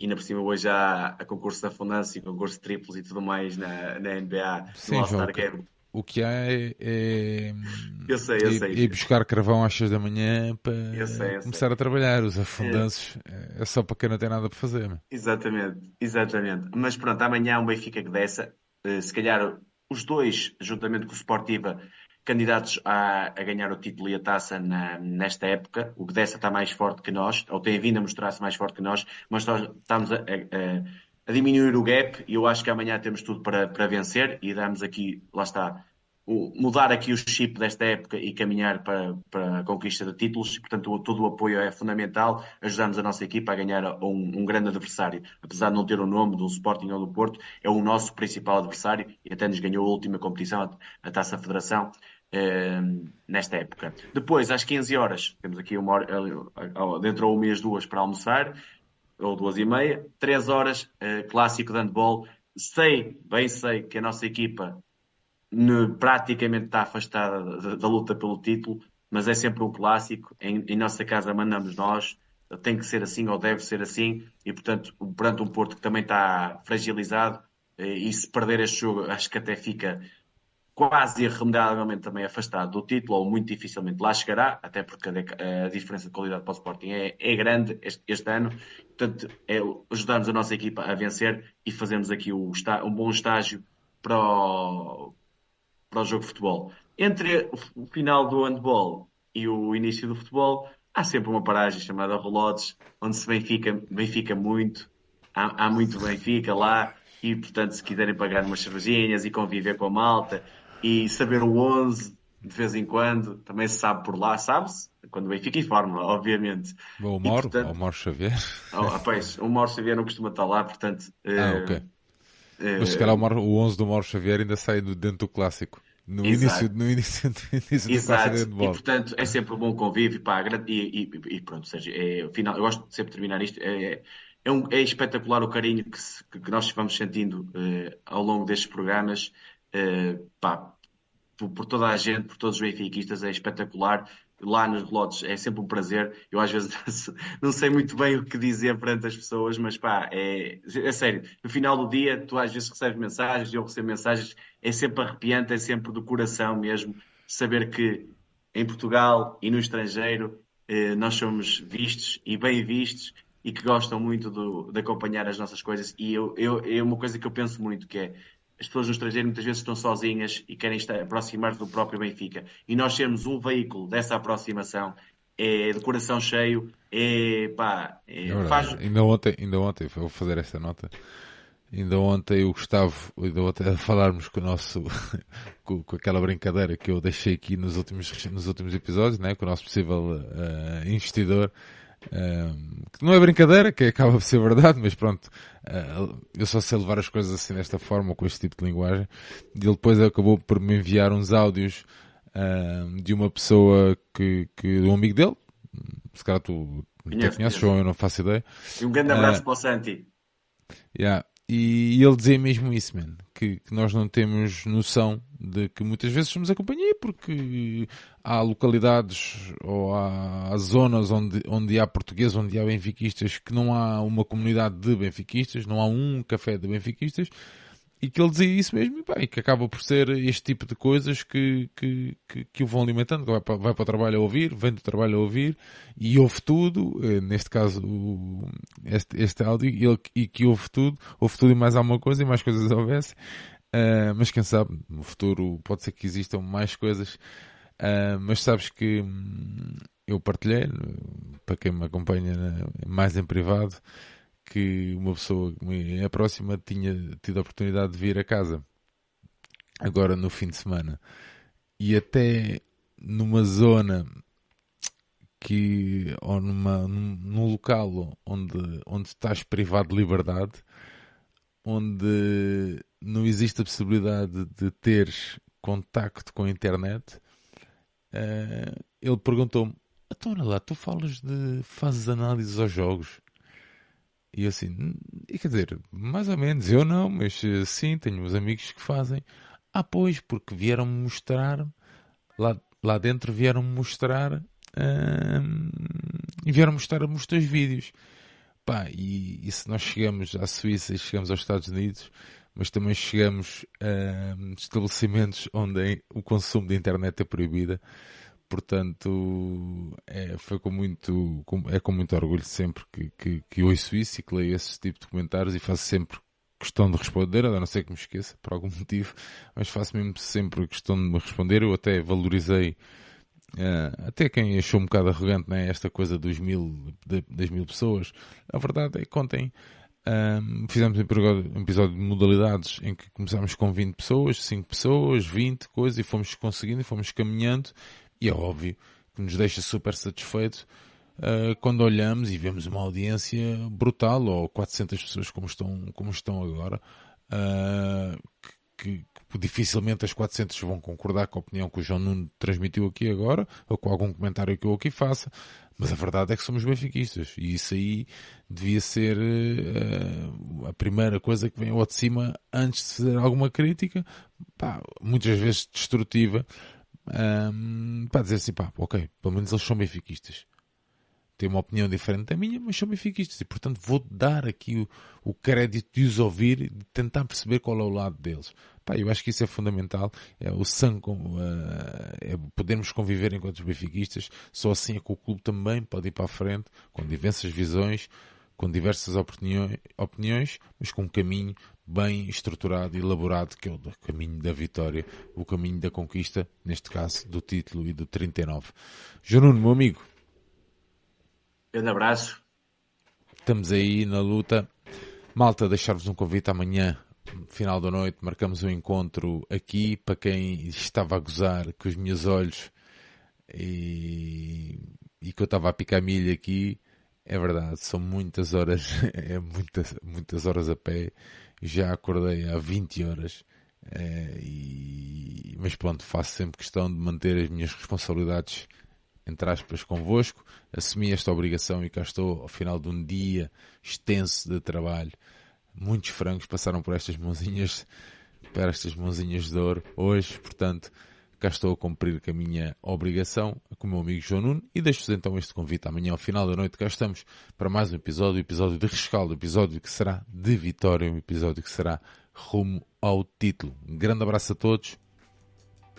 ainda por cima hoje há a concurso da Fundança e concurso de triplos e tudo mais na, na NBA, Sim, no All-Star Game. O que há é, é, Eu sei, eu ir- sei. ir buscar carvão às 6 da manhã para Eu sei, eu começar a trabalhar. Os afundanços é. só para quem não tem nada para fazer. meu. Exatamente, exatamente. Mas pronto, amanhã um Benfica que dessa, eh, se calhar os dois, juntamente com o Sportiva, candidatos a, a, ganhar o título e a taça na, nesta época. O Gdessa está mais forte que nós, ou tem vindo a mostrar-se mais forte que nós, mas nós estamos a, a, a, diminuir o gap e eu acho que amanhã temos tudo para, para vencer e damos aqui, lá está, o, mudar aqui o chip desta época e caminhar para, para a conquista de títulos. Portanto, todo o apoio é fundamental. Ajudamos a nossa equipa a ganhar um, um grande adversário. Apesar de não ter o nome do Sporting ou do Porto, é o nosso principal adversário e até nos ganhou a última competição, a Taça Federação. Eh, nesta época. Depois, às 15 horas, temos aqui uma hora, eh, dentro ou mês duas para almoçar, ou duas e meia, três horas, eh, clássico de handball. Sei, bem sei, que a nossa equipa ne, praticamente está afastada da, da, luta pelo título, mas é sempre um clássico. Em, em, nossa casa mandamos nós, tem que ser assim ou deve ser assim, e portanto, perante um Porto que também está fragilizado, e se perder este jogo, acho que até fica quase irremediavelmente também afastado do título, ou muito dificilmente lá chegará, até porque a, diferença de qualidade para o Sporting é, é grande este, este, ano. Portanto, é ajudarmos a nossa equipa a vencer e fazermos aqui o, um bom estágio para o, para o jogo de futebol. Entre o final do handball e o início do futebol, há sempre uma paragem chamada Relotes, onde se Benfica, Benfica muito, há, há muito Benfica lá, e portanto, se quiserem pagar umas cervejinhas e conviver com a malta, e saber o 11 de vez em quando, também se sabe por lá, sabe-se, quando o Benfica informa, obviamente. O Mauro, o Mauro Xavier. Oh, pois, o Mauro Xavier não costuma estar lá, portanto... Ah, uh, ok. Uh, Mas se calhar o, Mauro, o 11 do Mauro Xavier ainda sai dentro do clássico. No início, no início, no início Exato. do bola. E portanto é sempre um bom convívio, pá, e, e, e pronto, seja, é, final, eu gosto de sempre terminar isto, é, é, um, é espetacular o carinho que, se, que nós vamos sentindo uh, ao longo destes programas, uh, pá, por, por, toda a gente, por todos os benfiquistas, é espetacular. Lá nos relotes é sempre um prazer. Eu às vezes não sei muito bem o que dizer perante as pessoas, mas pá, é, é sério. No final do dia, tu às vezes recebes mensagens, eu recebo mensagens, é sempre arrepiante, é sempre do coração mesmo, saber que em Portugal e no estrangeiro eh, nós somos vistos e bem vistos e que gostam muito do, de acompanhar as nossas coisas. E eu, eu, é uma coisa que eu penso muito, que é as pessoas no estrangeiro muitas vezes estão sozinhas e querem aproximar-se do próprio Benfica. E nós sermos um veículo dessa aproximação é de coração cheio, é pá, é, é faz... ainda, ontem, ainda ontem, vou fazer esta nota. Ainda ontem o Gustavo, ainda ontem a falarmos com o nosso, com, com, aquela brincadeira que eu deixei aqui nos últimos, nos últimos episódios, né, com o nosso possível uh, investidor, que não é brincadeira, que acaba por ser verdade, mas pronto, uh, eu só sei levar as coisas assim desta forma, com este tipo de linguagem. E ele depois acabou por me enviar uns áudios de uma pessoa que, que, um amigo dele, se calhar tu conheces, conheces, João, eu não faço ideia. E um grande abraço uh, para o Santi. Yeah. E, ele dizia mesmo isso, man, que, que, nós não temos noção de que muitas vezes somos a companhia porque há localidades ou há, há zonas onde, onde há portugueses, onde há benfiquistas, que não há uma comunidade de benfiquistas, não há um café de benfiquistas, e que ele dizia isso mesmo, e, pá, e que acaba por ser este tipo de coisas que, que, que, que o vão alimentando, vai para, vai para o trabalho a ouvir, vem do trabalho a ouvir, e ouve tudo, eh, neste caso este, este áudio, e, ele, e que ouve tudo, ouve tudo e mais alguma coisa, e mais coisas houvesse, uh, mas quem sabe, no futuro pode ser que existam mais coisas, uh, mas sabes que hum, eu partilhei, para quem me acompanha mais em privado, que uma pessoa a próxima tinha tido a oportunidade de vir a casa agora no fim de semana. E até numa zona que ou numa, num, num local onde, onde estás privado de liberdade onde não existe a possibilidade de teres contacto com a internet uh, ele perguntou-me então lá, tu falas de fazes análises aos jogos e assim, e quer dizer, mais ou menos, eu não, mas eh, sim, tenho uns amigos que fazem. Ah, pois, porque vieram mostrar, lá, lá dentro vieram mostrar, hum, e vieram mostrar os teus vídeos. Pá, e, e, se nós chegamos à Suíça e chegamos aos Estados Unidos, mas também chegamos a estabelecimentos onde o consumo de internet é proibida, Portanto, é, foi com muito, com, é com muito orgulho sempre que, que, que ouço isso e que leio esse tipo de comentários e faço sempre questão de responder, a não ser que me esqueça, por algum motivo, mas faço mesmo sempre questão de me responder. Eu até valorizei, uh, até quem achou um bocado arrogante, né, esta coisa dos mil, de, das mil pessoas. A verdade é que contem. Um, fizemos um episódio de modalidades em que começámos com 20 pessoas, 5 pessoas, 20 coisas, e fomos conseguindo e fomos caminhando, e é óbvio que nos deixa super satisfeito uh, quando olhamos e vemos uma audiência brutal, ou 400 pessoas como estão, como estão agora, uh, que, que, dificilmente as 400 vão concordar com a opinião que o João Nuno transmitiu aqui agora, ou com algum comentário que eu aqui faça, mas a verdade é que somos benfiquistas, e isso aí devia ser uh, a primeira coisa que vem ao de cima antes de fazer alguma crítica, pá, muitas vezes destrutiva, um, para dizer assim, pá, ok, pelo menos eles são benfiquistas têm uma opinião diferente da minha, mas são benfiquistas e, portanto, vou dar aqui o, o crédito de os ouvir e de tentar perceber qual é o lado deles. Pá, eu acho que isso é fundamental. É o sangue, uh, é podermos conviver enquanto benfiquistas. Só assim é que o clube também pode ir para a frente, com diversas visões, com diversas opiniões, opiniões mas com um caminho bem estruturado e elaborado, que é o caminho da vitória, o caminho da conquista, neste caso, do título e do 39. Nuno, meu amigo, Grande abraço. Estamos aí na luta. Malta, deixar-vos um convite amanhã, final da noite, marcamos um encontro aqui para quem estava a gozar com os meus olhos e, e que eu estava a picar milha aqui. É verdade, são muitas horas, é muitas, muitas horas a pé. Já acordei há 20 horas. É, e, mas pronto, faço sempre questão de manter as minhas responsabilidades entre aspas, convosco, assumi esta obrigação e cá estou ao final de um dia extenso de trabalho. Muitos frangos passaram por estas mãozinhas, por estas mãozinhas de ouro hoje, portanto, cá estou a cumprir com a minha obrigação com o meu amigo João Nuno e deixo-vos então este convite. Amanhã, ao final da noite, cá estamos para mais um episódio, episódio de rescaldo, episódio que será de vitória, um episódio que será rumo ao título. Um grande abraço a todos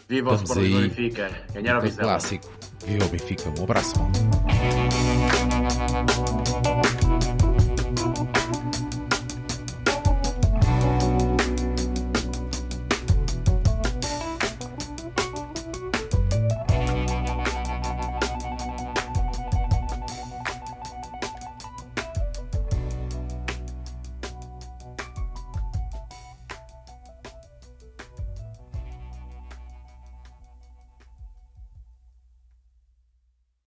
Viva o Sporting aí, Benfica. Ganhar o Vizela. Clássico. Viva o Benfica. Um abraço.